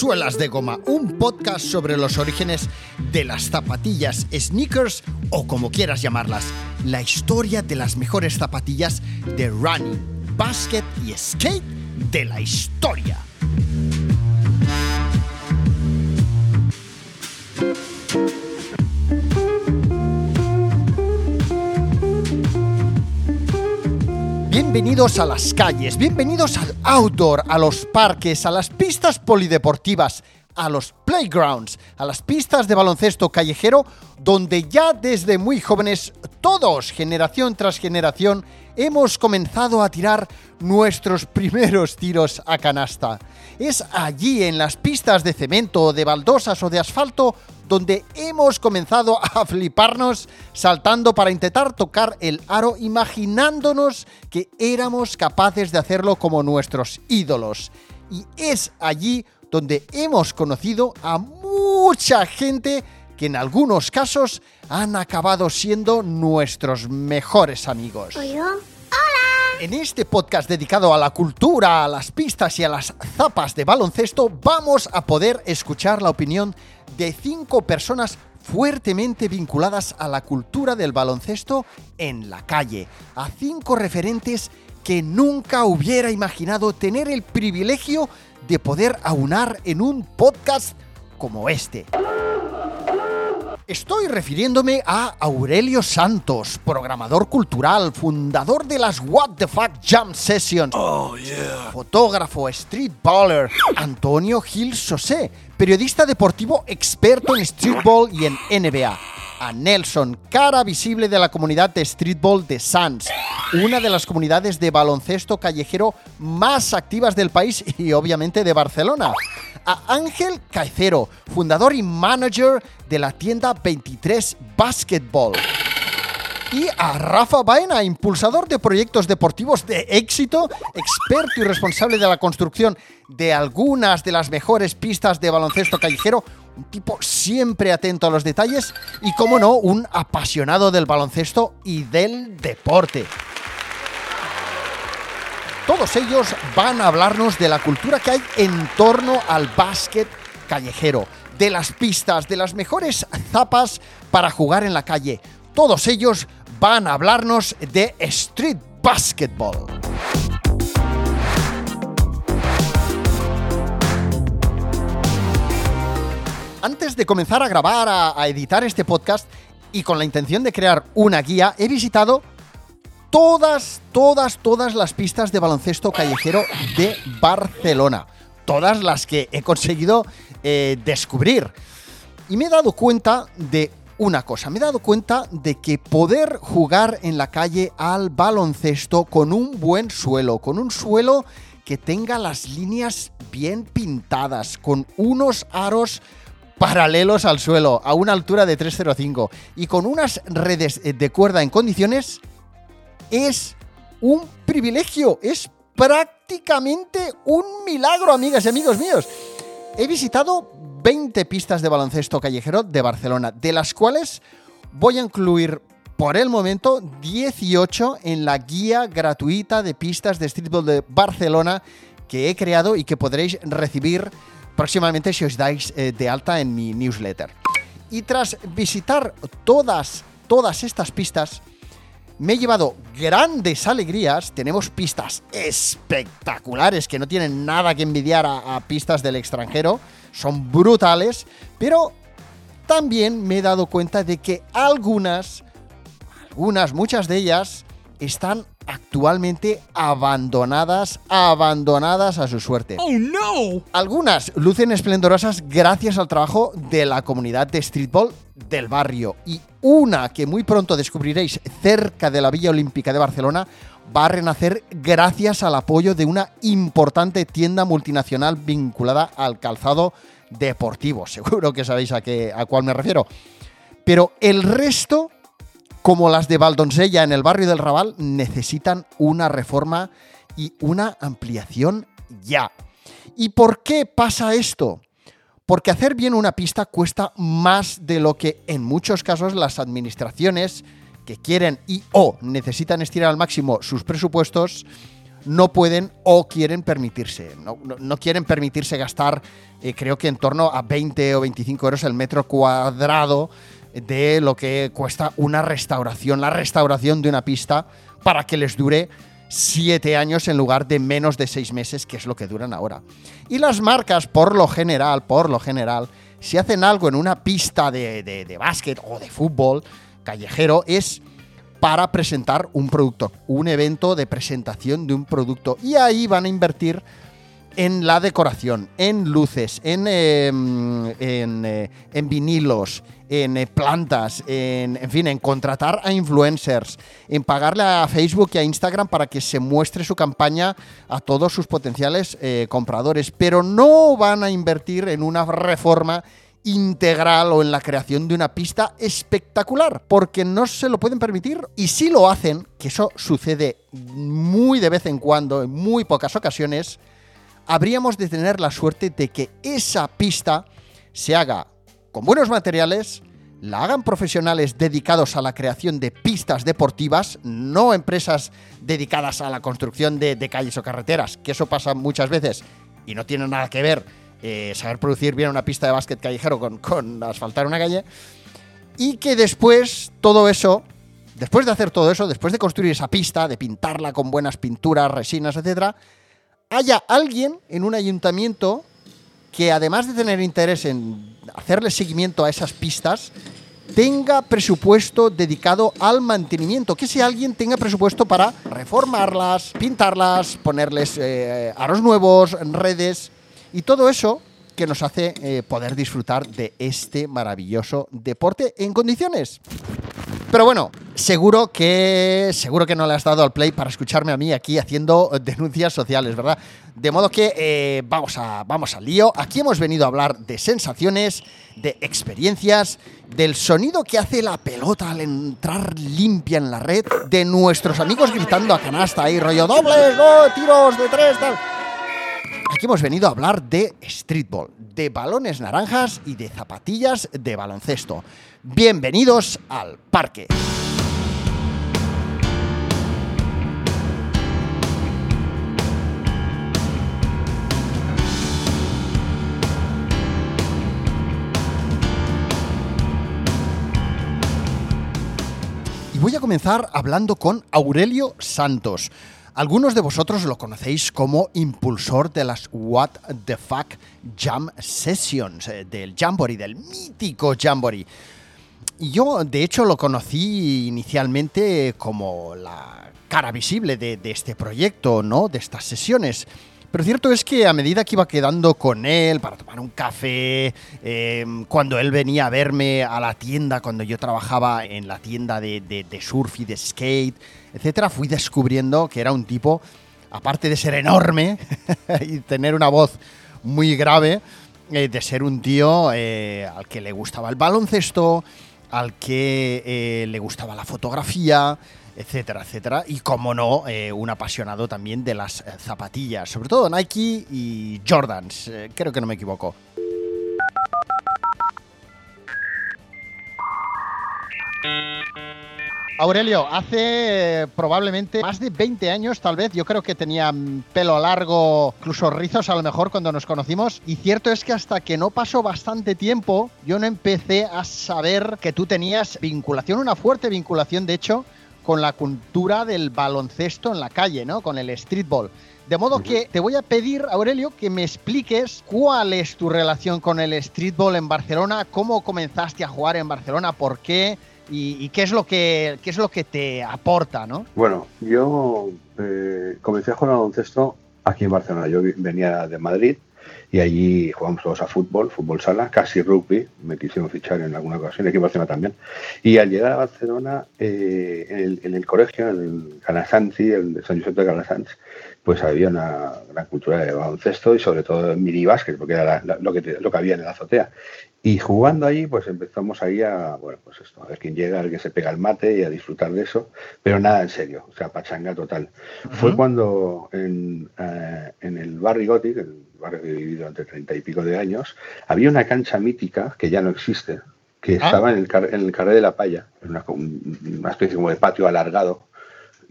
Suelas de Goma, un podcast sobre los orígenes de las zapatillas, sneakers o como quieras llamarlas. La historia de las mejores zapatillas de running, basket y skate de la historia. Bienvenidos a las calles, bienvenidos al outdoor, a los parques, a las pistas polideportivas, a los playgrounds, a las pistas de baloncesto callejero, donde ya desde muy jóvenes, todos, generación tras generación, hemos comenzado a tirar nuestros primeros tiros a canasta. Es allí, en las pistas de cemento, de baldosas o de asfalto, donde hemos comenzado a fliparnos saltando para intentar tocar el aro imaginándonos que éramos capaces de hacerlo como nuestros ídolos. Y es allí donde hemos conocido a mucha gente que en algunos casos han acabado siendo nuestros mejores amigos. En este podcast dedicado a la cultura, a las pistas y a las zapas de baloncesto, vamos a poder escuchar la opinión de cinco personas fuertemente vinculadas a la cultura del baloncesto en la calle, a cinco referentes que nunca hubiera imaginado tener el privilegio de poder aunar en un podcast como este. Estoy refiriéndome a Aurelio Santos, programador cultural, fundador de las What the Fuck Jam Sessions, Oh, yeah. fotógrafo, street baller, Antonio Gil Sosé, periodista deportivo experto en streetball y en NBA. A Nelson, cara visible de la comunidad de streetball de Sans, una de las comunidades de baloncesto callejero más activas del país y obviamente de Barcelona. A Ángel Caicero, fundador y manager de la tienda 23 Basketball y a Rafa Baena, impulsador de proyectos deportivos de éxito, experto y responsable de la construcción de algunas de las mejores pistas de baloncesto callejero, un tipo siempre atento a los detalles y, como no, un apasionado del baloncesto y del deporte. Todos ellos van a hablarnos de la cultura que hay en torno al básquet callejero, de las pistas, de las mejores zapas para jugar en la calle. Todos ellos van a hablarnos de street basketball. Antes de comenzar a grabar, a, a editar este podcast y con la intención de crear una guía, he visitado todas, todas, todas las pistas de baloncesto callejero de Barcelona. Todas las que he conseguido eh, descubrir. Y me he dado cuenta de una cosa. Me he dado cuenta de que poder jugar en la calle al baloncesto con un buen suelo, con un suelo que tenga las líneas bien pintadas, con unos aros paralelos al suelo, a una altura de 305 y con unas redes eh, de cuerda en condiciones, es un privilegio, es prácticamente un milagro, amigas y amigos míos. He visitado 20 pistas de baloncesto callejero de Barcelona, de las cuales voy a incluir por el momento 18 en la guía gratuita de pistas de streetball de Barcelona que he creado y que podréis recibir próximamente si os dais eh, de alta en mi newsletter. Y tras visitar todas, todas estas pistas, me he llevado grandes alegrías. Tenemos pistas espectaculares que no tienen nada que envidiar a, pistas del extranjero. Son brutales. Pero también me he dado cuenta de que algunas, algunas, muchas de ellas, están actualmente abandonadas, abandonadas a su suerte. Oh, no. Algunas lucen esplendorosas gracias al trabajo de la comunidad de streetball del barrio y una que muy pronto descubriréis cerca de la Villa Olímpica de Barcelona va a renacer gracias al apoyo de una importante tienda multinacional vinculada al calzado deportivo. Seguro que sabéis a, qué, a cuál me refiero. Pero el resto, como las de Valdonsella en el barrio del Raval, necesitan una reforma y una ampliación ya. ¿Y por qué pasa esto? Porque hacer bien una pista cuesta más de lo que en muchos casos las administraciones que quieren y o necesitan estirar al máximo sus presupuestos no pueden o quieren permitirse. No, quieren permitirse gastar, eh, creo que en torno a 20 o 25 euros el metro cuadrado de lo que cuesta una restauración, la restauración de una pista para que les dure siete años en lugar de menos de seis meses, que es lo que duran ahora. Y las marcas, por lo general, por lo general, si hacen algo en una pista de, de básquet o de fútbol callejero, es para presentar un producto, un evento de presentación de un producto. Y ahí van a invertir en la decoración, en luces, en, em, eh, en, vinilos, en eh, plantas, en, en, fin, en contratar a influencers, en pagarle a Facebook y a Instagram para que se muestre su campaña a todos sus potenciales eh, compradores. Pero no van a invertir en una reforma integral o en la creación de una pista espectacular, porque no se lo pueden permitir y si lo hacen, que eso sucede muy de vez en cuando, en muy pocas ocasiones, habríamos de tener la suerte de que esa pista se haga con buenos materiales, la hagan profesionales dedicados a la creación de pistas deportivas, no empresas dedicadas a la construcción de, calles o carreteras, que eso pasa muchas veces y no tiene nada que ver eh, saber producir bien una pista de básquet callejero con, asfaltar una calle, y que después todo eso, después de hacer todo eso, después de construir esa pista, de pintarla con buenas pinturas, resinas, etcétera, haya alguien en un ayuntamiento que además de tener interés en hacerle seguimiento a esas pistas, tenga presupuesto dedicado al mantenimiento, que si alguien tenga presupuesto para reformarlas, pintarlas, ponerles eh, aros nuevos, redes y todo eso que nos hace eh, poder disfrutar de este maravilloso deporte en condiciones. Pero bueno, seguro que seguro que no le has dado al play para escucharme a mí aquí haciendo denuncias sociales, ¿verdad? De modo que eh, vamos, a, vamos al lío. Aquí hemos venido a hablar de sensaciones, de experiencias, del sonido que hace la pelota al entrar limpia en la red, de nuestros amigos gritando a canasta ahí, rollo dobles, no, tiros de tres, tal. Aquí hemos venido a hablar de streetball, de balones naranjas y de zapatillas de baloncesto. Bienvenidos al parque. Y voy a comenzar hablando con Aurelio Santos. Algunos de vosotros lo conocéis como impulsor de las What the Fuck Jam Sessions, eh, del Jamboree, del mítico Jamboree. Yo, de hecho, lo conocí inicialmente como la cara visible de, de este proyecto, ¿no? De estas sesiones. Pero cierto es que a medida que iba quedando con él para tomar un café, em, cuando él venía a verme a la tienda, cuando yo trabajaba en la tienda de, surf y de skate, etcétera, fui descubriendo que era un tipo, aparte de ser enorme y tener una voz muy grave, eh, de ser un tío eh, al que le gustaba el baloncesto, al que eh, le gustaba la fotografía, etcétera, etcétera. Y como no, un apasionado también de las zapatillas, sobre todo Nike y Jordans, creo que no me equivoco. Aurelio, hace probablemente más de 20 años, tal vez, yo creo que tenía pelo largo, incluso rizos a lo mejor cuando nos conocimos. Y cierto es que hasta que no pasó bastante tiempo, yo no empecé a saber que tú tenías vinculación, una fuerte vinculación, de hecho, con la cultura del baloncesto en la calle, ¿no? Con el streetball. De modo que te voy a pedir, Aurelio, que me expliques cuál es tu relación con el streetball en Barcelona, cómo comenzaste a jugar en Barcelona, por qué y, qué, es lo que, qué es lo que te aporta, ¿no? Bueno, yo eh, comencé a jugar baloncesto aquí en Barcelona. Yo venía de Madrid y allí jugamos todos a fútbol, fútbol sala, casi rugby, me quisieron fichar en alguna ocasión, aquí en Barcelona también. Y al llegar a Barcelona, eh, en, el, colegio, en el Calasanti, el San Josep de Calasanz, pues había una gran cultura de baloncesto y sobre todo mini básquet, porque era lo, que lo que había en la azotea. Y jugando ahí, pues empezamos ahí a, bueno, pues esto, a ver quién llega, a ver quién se pega el mate y a disfrutar de eso, pero nada en serio, o sea, pachanga total. Fue cuando en, eh, en el barrio Gothic, el barrio que he vivido durante treinta y pico de años, había una cancha mítica que ya no existe, que ah. estaba en el, en el Carré de la Palla, una, una especie como de patio alargado,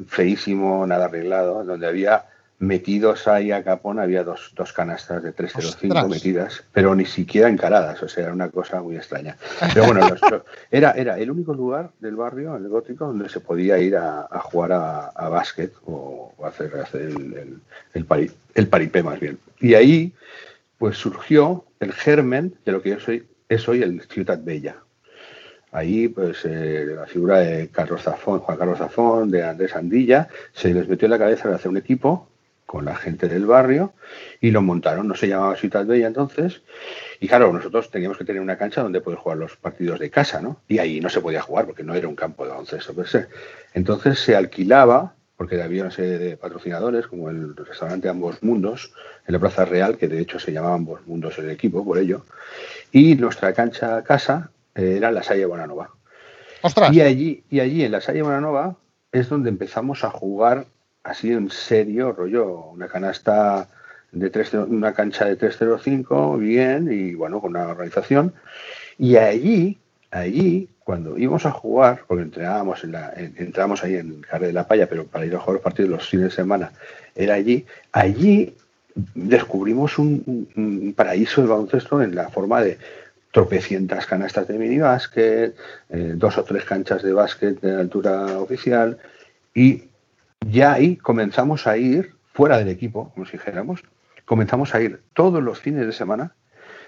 feísimo, nada arreglado, donde había metidos ahí a capón había dos, dos canastas de 305 metidas, pero ni siquiera encaradas, o sea, era una cosa muy extraña. Pero bueno, era, era el único lugar del barrio, el gótico, donde se podía ir a, jugar a, básquet o, hacer, hacer el, el, el, paripé más bien. Y ahí pues surgió el germen de lo que yo soy, es hoy el Ciudad Bella. Ahí, pues, eh, la figura de Carlos Zafón, Juan Carlos Zafón, de Andrés Andilla, se les metió en la cabeza de hacer un equipo con la gente del barrio y lo montaron. No se llamaba Ciudad Bella entonces. Y claro, nosotros teníamos que tener una cancha donde poder jugar los partidos de casa, ¿no? Y ahí no se podía jugar porque no era un campo de baloncesto per se. Entonces se alquilaba, porque había una serie de patrocinadores, como el restaurante Ambos Mundos, en la Plaza Real, que de hecho se llamaba Ambos Mundos el equipo, por ello. Y nuestra cancha casa era la Salle Bonanova. Y allí, y allí en la Salle Bonanova es donde empezamos a jugar así en serio, rollo, una canasta de 3, una cancha de 305, bien, y bueno, con una organización. Y allí, allí, cuando íbamos a jugar, porque entrenábamos en la, ahí en Carre de la Paya, pero para ir a jugar los partidos los fines de semana, era allí, allí descubrimos un, paraíso de baloncesto en la forma de tropecientas canastas de mini básquet, eh, dos o tres canchas de básquet de altura oficial y ya ahí comenzamos a ir fuera del equipo, como si dijéramos, comenzamos a ir todos los fines de semana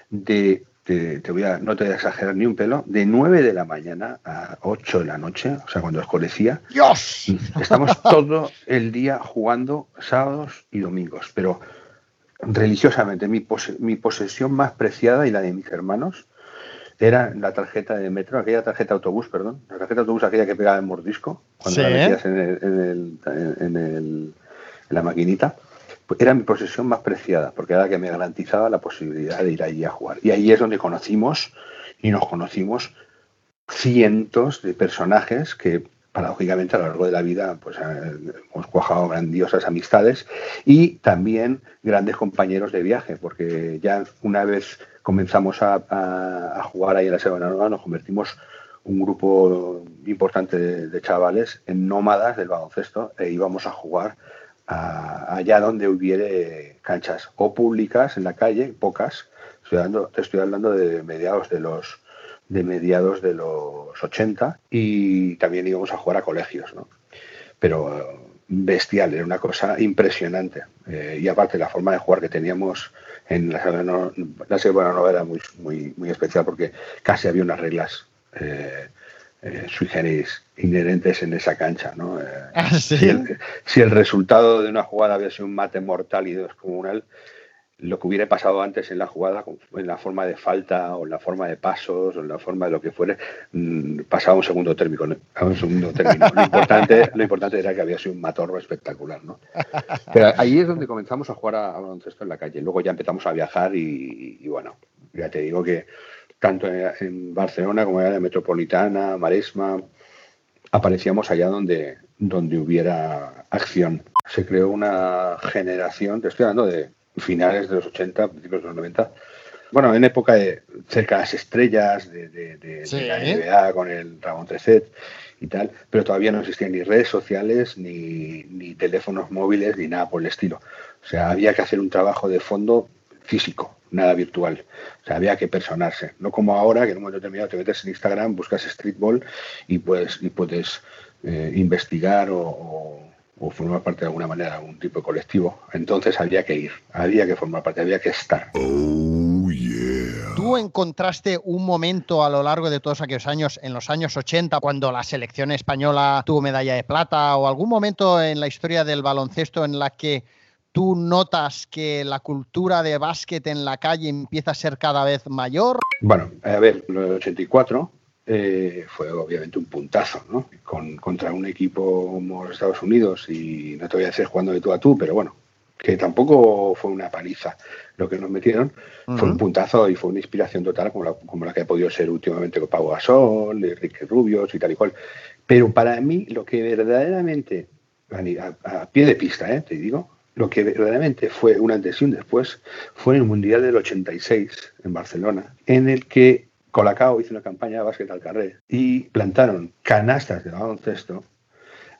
de, te voy a, no te voy a exagerar ni un pelo, de 9 de la mañana a 8 de la noche, o sea, cuando oscurecía. ¡Dios! Estamos todo el día jugando sábados y domingos, pero religiosamente, mi, mi posesión más preciada y la de mis hermanos era la tarjeta de metro, aquella tarjeta de autobús, perdón, la tarjeta de autobús aquella que pegaba en mordisco, cuando la metías en, el, en, el, en, la maquinita, pues era mi posesión más preciada, porque era la que me garantizaba la posibilidad de ir allí a jugar. Y ahí es donde conocimos, y nos conocimos, cientos de personajes que paradójicamente a lo largo de la vida pues eh, hemos cuajado grandiosas amistades y también grandes compañeros de viaje, porque ya una vez comenzamos a, jugar ahí en la Semana Nueva, nos convertimos un grupo importante de, chavales en nómadas del baloncesto e íbamos a jugar allá donde hubiere canchas o públicas en la calle, pocas. Estoy te estoy hablando de mediados de los de mediados de los 80 y también íbamos a jugar a colegios, ¿no? Pero bestial, era una cosa impresionante. Eh, y aparte la forma de jugar que teníamos en la semana, la semana era muy, muy, muy especial porque casi había unas reglas eh, eh sui generis inherentes en esa cancha. ¿no? Eh, ¿Ah, si, el, si, el, resultado de una jugada había sido un mate mortal y descomunal, lo que hubiera pasado antes en la jugada, en la forma de falta o en la forma de pasos o en la forma de lo que fuere, mm, pasaba un segundo término. Un segundo término. Lo, importante, lo importante era que había sido un matorro espectacular. ¿no? Pero ahí es donde comenzamos a jugar a, baloncesto en la calle. Luego ya empezamos a viajar y, bueno, ya te digo que tanto en Barcelona como en la Metropolitana, Maresma, aparecíamos allá donde, donde hubiera acción. Se creó una generación, te estoy hablando de finales de los 80, principios de los 90. Bueno, en época de cerca de las estrellas, de, la NBA con el Dragon 3 y tal, pero todavía no existían ni redes sociales, ni, ni teléfonos móviles, ni nada por el estilo. O sea, había que hacer un trabajo de fondo físico, nada virtual. O sea, había que personarse. No como ahora, que en un momento determinado te metes en Instagram, buscas streetball y puedes, y puedes eh, investigar o o formar parte de alguna manera de algún tipo de colectivo, entonces había que ir, había que formar parte, había que estar. Oh, ¿Tú encontraste un momento a lo largo de todos aquellos años, en los años 80, cuando la selección española tuvo medalla de plata, o algún momento en la historia del baloncesto en la que tú notas que la cultura de básquet en la calle empieza a ser cada vez mayor? Bueno, a ver, lo del 84 eh, fue obviamente un puntazo, ¿no? Con, contra un equipo como los Estados Unidos y no te voy a decir jugando de tú a tú, pero bueno, que tampoco fue una paliza lo que nos metieron, fue un puntazo y fue una inspiración total como la, como la que ha podido ser últimamente con Pau Gasol, Enrique Rubios y tal y cual. Pero para mí lo que verdaderamente, a, pie de pista, ¿eh? te digo, lo que verdaderamente fue una antes y un después fue en el Mundial del 86 en Barcelona, en el que Colacao hizo una campaña de básquet al carré y plantaron canastas de baloncesto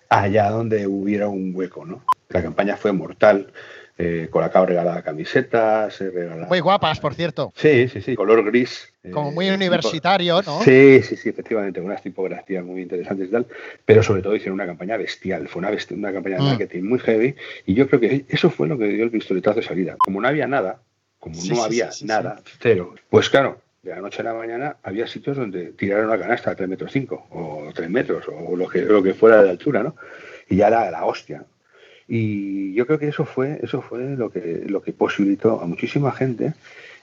allá donde hubiera un hueco, ¿no? La campaña fue mortal. Eh, Colacao regalaba camisetas, regalaba... Muy guapas, por cierto. Sí, sí, sí, color gris. Como muy universitario, ¿no? Sí, sí, sí, efectivamente, unas tipografías muy interesantes y tal, pero sobre todo hicieron una campaña bestial, fue una, una campaña de mm. marketing muy heavy y yo creo que eso fue lo que dio el pistoletazo de salida. Como no había nada, como no había nada, cero, pues claro, de la noche a la mañana había sitios donde tiraron una canasta a 3 metros 5 o 3 metros o lo que, lo que fuera de altura, ¿no? Y ya era la hostia. Y yo creo que eso fue, eso fue lo que, lo que posibilitó a muchísima gente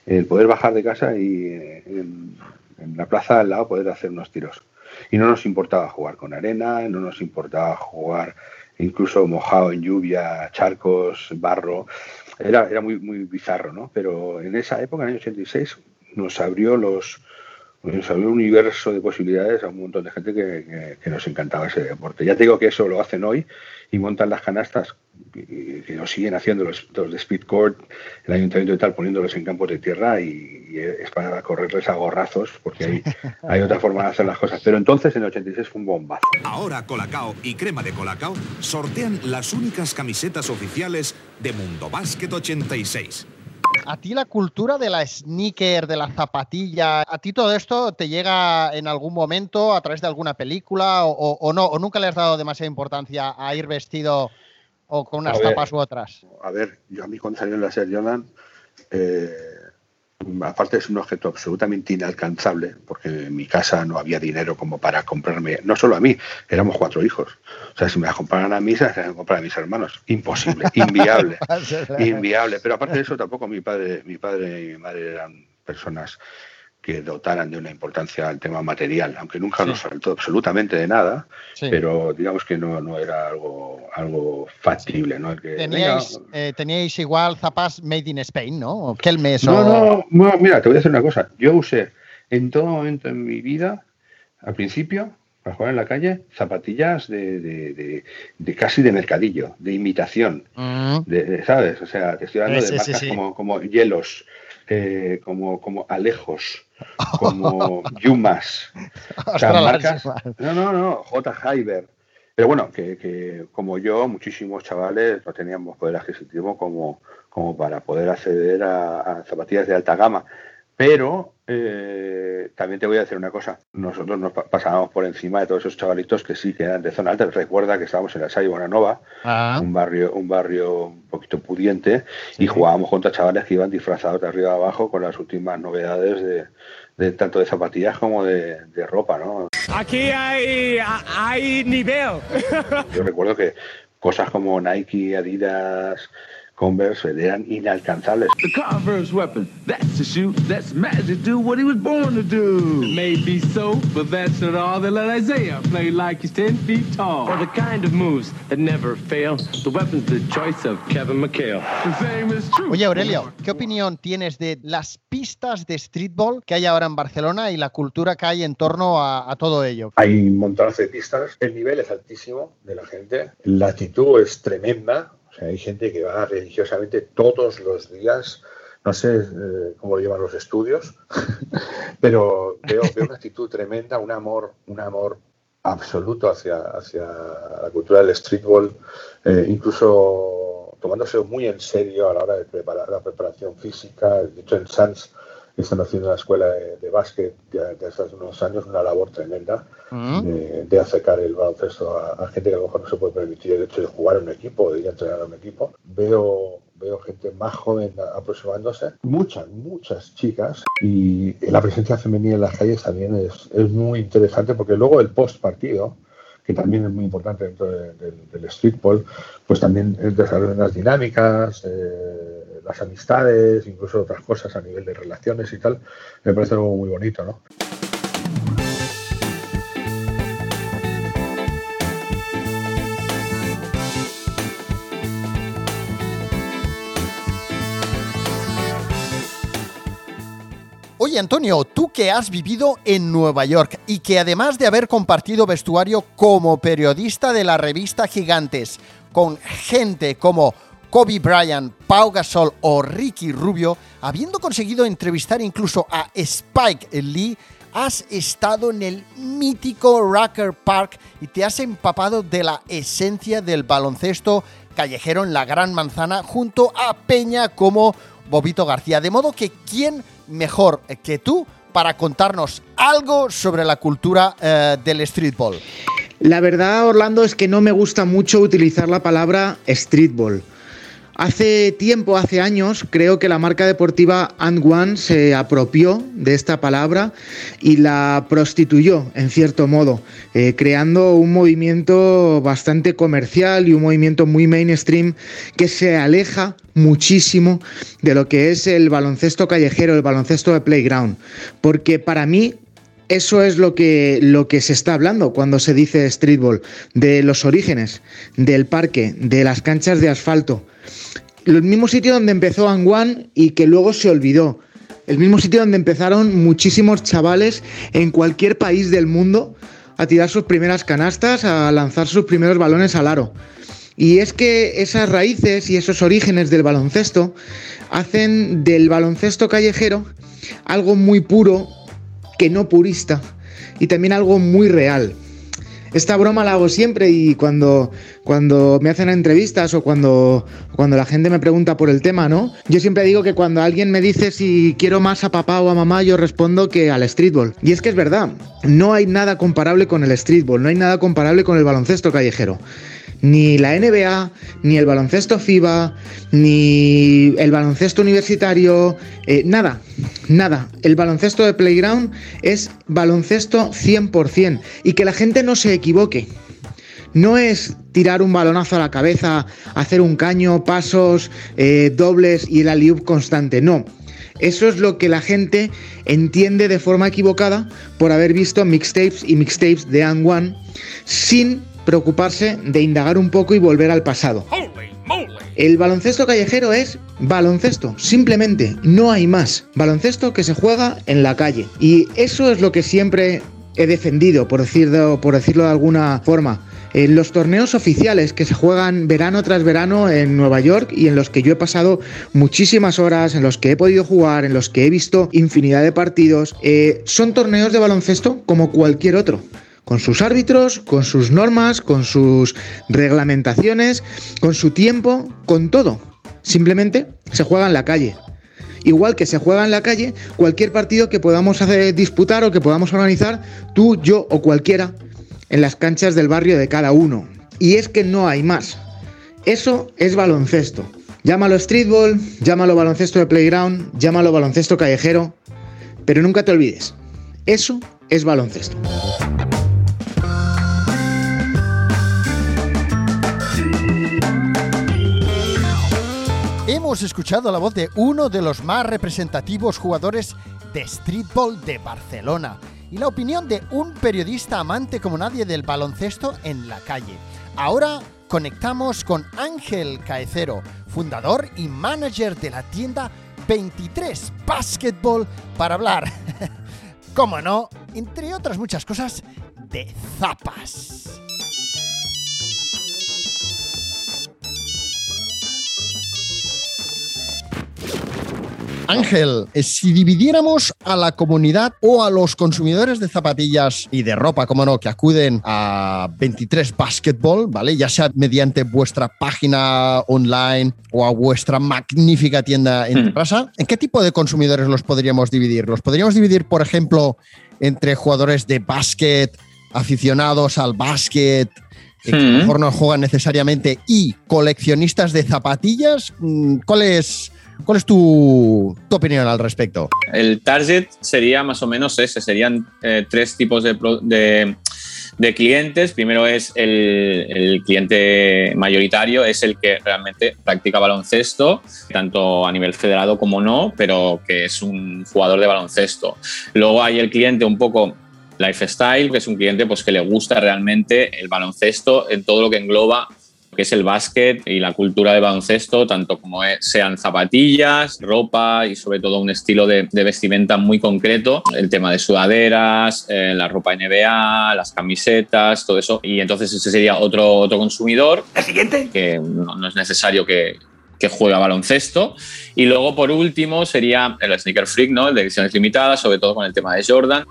el poder bajar de casa y eh, en, la plaza al lado poder hacer unos tiros. Y no nos importaba jugar con arena, no nos importaba jugar incluso mojado en lluvia, charcos, barro. Era, era muy, muy bizarro, ¿no? Pero en esa época, en el año 86, nos abrió los, nos abrió un universo de posibilidades a un montón de gente que, que, nos encantaba ese deporte. Ya te digo que eso lo hacen hoy y montan las canastas y, que lo siguen haciendo los, los, de Speed Court, el ayuntamiento y tal, poniéndolos en campos de tierra y, es para correrles a gorrazos porque hay, hay otra forma de hacer las cosas. Pero entonces en el 86 fue un bombazo. Ahora Colacao y Crema de Colacao sortean las únicas camisetas oficiales de Mundo Básquet 86. A ti la cultura de la sneaker, de la zapatilla, ¿a ti todo esto te llega en algún momento a través de alguna película o, no? ¿O nunca le has dado demasiada importancia a ir vestido o con unas tapas u otras? A ver, yo a mí cuando salió la serie Jordan, eh, aparte es un objeto absolutamente inalcanzable, porque en mi casa no había dinero como para comprarme, no solo a mí, éramos cuatro hijos. O sea, si me la compraran a mí, se la comprar a mis hermanos. Imposible, inviable, inviable. Pero aparte de eso, tampoco mi padre, mi padre y mi madre eran personas que dotaran de una importancia al tema material, aunque nunca nos faltó absolutamente de nada, pero digamos que no, no era algo, algo factible. ¿no? Eh, ¿Teníais, igual zapas made in Spain, ¿no? ¿Qué mes? No, no, mira, te voy a decir una cosa. Yo usé en todo momento en mi vida, al principio, para jugar en la calle, zapatillas de, de, de, casi de mercadillo, de imitación, mm. de, ¿sabes? O sea, te estoy hablando de marcas como, como hielos, eh, como, como Alejos, como Yumas. o sea, marcas. No, no, no, J. Hyber. Pero bueno, que, que, como yo, muchísimos chavales no teníamos poder adquisitivo como, como para poder acceder a zapatillas de alta gama. Pero eh, también te voy a decir una cosa. Nosotros nos pasábamos por encima de todos esos chavalitos que sí que eran de zona alta. Recuerda que estábamos en la Salle Bonanova, ah. un barrio, un barrio un poquito pudiente, y jugábamos contra chavales que iban disfrazados de arriba a abajo con las últimas novedades de, tanto de zapatillas como de, ropa, ¿no? Aquí hay, hay nivel. Yo recuerdo que cosas como Nike, Adidas, Converse eran inalcanzables. The Converse weapon, that's the shoe, that's magic, do what he was born to do. Maybe so, but that's not all. They let Isaiah play like he's 10 feet tall. For the kind of moves that never fail, the weapon's the choice of Kevin McHale. The same is true. Oye, Aurelio, ¿qué opinión tienes de las pistas de streetball que hay ahora en Barcelona y la cultura que hay en torno a, a todo ello? Hay un montón de pistas, el nivel es altísimo de la gente, la actitud es tremenda, hay gente que va religiosamente todos los días, no sé eh, cómo lo llevan los estudios, pero veo, una actitud tremenda, un amor, un amor absoluto hacia, hacia la cultura del streetball, eh, incluso tomándose muy en serio a la hora de preparar la preparación física. De hecho, en Están haciendo en la escuela de, básquet desde hace unos años una labor tremenda mm. de, acercar el baloncesto a, gente que a lo mejor no se puede permitir el hecho de jugar en un equipo o de ir a entrenar a un equipo. Veo, veo gente más joven aproximándose, muchas, muchas chicas y la presencia femenina en las calles también es, es muy interesante porque luego el post partido que también es muy importante dentro del streetball, pues también desarrollan las dinámicas, eh, las amistades, incluso otras cosas a nivel de relaciones y tal, me parece algo muy bonito, ¿no? Oye Antonio, tú que has vivido en Nueva York y que además de haber compartido vestuario como periodista de la revista Gigantes con gente como Kobe Bryant, Pau Gasol o Ricky Rubio, habiendo conseguido entrevistar incluso a Spike Lee, has estado en el mítico Rucker Park y te has empapado de la esencia del baloncesto callejero en la Gran Manzana junto a Peña como Bobito García. De modo que, ¿quién mejor que tú para contarnos algo sobre la cultura eh, del streetball? La verdad, Orlando, es que no me gusta mucho utilizar la palabra streetball. Hace tiempo, hace años, creo que la marca deportiva And One se apropió de esta palabra y la prostituyó, en cierto modo, eh, creando un movimiento bastante comercial y un movimiento muy mainstream que se aleja muchísimo de lo que es el baloncesto callejero, el baloncesto de playground. Porque para mí eso es lo que, lo que se está hablando cuando se dice streetball, de los orígenes, del parque, de las canchas de asfalto el mismo sitio donde empezó Anguan y que luego se olvidó. El mismo sitio donde empezaron muchísimos chavales en cualquier país del mundo a tirar sus primeras canastas, a lanzar sus primeros balones al aro. Y es que esas raíces y esos orígenes del baloncesto hacen del baloncesto callejero algo muy puro, que no purista, y también algo muy real. Esta broma la hago siempre y cuando, cuando me hacen entrevistas o cuando, cuando la gente me pregunta por el tema, ¿no? Yo siempre digo que cuando alguien me dice si quiero más a papá o a mamá, yo respondo que al streetball. Y es que es verdad, no hay nada comparable con el streetball, no hay nada comparable con el baloncesto callejero ni la NBA, ni el baloncesto FIBA, ni el baloncesto universitario, eh, nada, nada. El baloncesto de Playground es baloncesto 100% y que la gente no se equivoque. No es tirar un balonazo a la cabeza, hacer un caño, pasos, eh, dobles y el alley constante. No, eso es lo que la gente entiende de forma equivocada por haber visto mixtapes y mixtapes de And One sin preocuparse de indagar un poco y volver al pasado. El baloncesto callejero es baloncesto, simplemente, no hay más. Baloncesto que se juega en la calle. Y eso es lo que siempre he defendido, por decirlo, por decirlo de alguna forma. En los torneos oficiales que se juegan verano tras verano en Nueva York y en los que yo he pasado muchísimas horas, en los que he podido jugar, en los que he visto infinidad de partidos, eh, son torneos de baloncesto como cualquier otro con sus árbitros, con sus normas, con sus reglamentaciones, con su tiempo, con todo. Simplemente se juega en la calle. Igual que se juega en la calle cualquier partido que podamos hacer, disputar o que podamos organizar tú, yo o cualquiera en las canchas del barrio de cada uno. Y es que no hay más. Eso es baloncesto. Llámalo streetball, llámalo baloncesto de playground, llámalo baloncesto callejero, pero nunca te olvides, eso es baloncesto. Hemos escuchado la voz de uno de los más representativos jugadores de streetball de Barcelona y la opinión de un periodista amante como nadie del baloncesto en la calle. Ahora conectamos con Ángel Caecero, fundador y manager de la tienda 23 Basketball para hablar, como no, entre otras muchas cosas, de zapas. Ángel, eh, si dividiéramos a la comunidad o a los consumidores de zapatillas y de ropa, como no, que acuden a 23 Basketball, ¿vale? Ya sea mediante vuestra página online o a vuestra magnífica tienda en casa, hmm. ¿en qué tipo de consumidores los podríamos dividir? ¿Los podríamos dividir, por ejemplo, entre jugadores de básquet, aficionados al básquet, que a lo hmm. mejor no juegan necesariamente, y coleccionistas de zapatillas? Mm, ¿Cuál es ¿Cuál es tu, opinión al respecto? El target sería más o menos ese, serían eh, tres tipos de, clientes. Primero es el, cliente mayoritario, es el que realmente practica baloncesto, tanto a nivel federado como no, pero que es un jugador de baloncesto. Luego hay el cliente un poco lifestyle, que es un cliente pues, que le gusta realmente el baloncesto en todo lo que engloba que es el básquet y la cultura de baloncesto, tanto como sean zapatillas, ropa y sobre todo un estilo de, vestimenta muy concreto, el tema de sudaderas, eh, la ropa NBA, las camisetas, todo eso. Y entonces ese sería otro, otro consumidor. ¿El siguiente? Que no, es necesario que, que juega baloncesto. Y luego, por último, sería el Sneaker Freak, ¿no? El de ediciones limitadas, sobre todo con el tema de Jordan.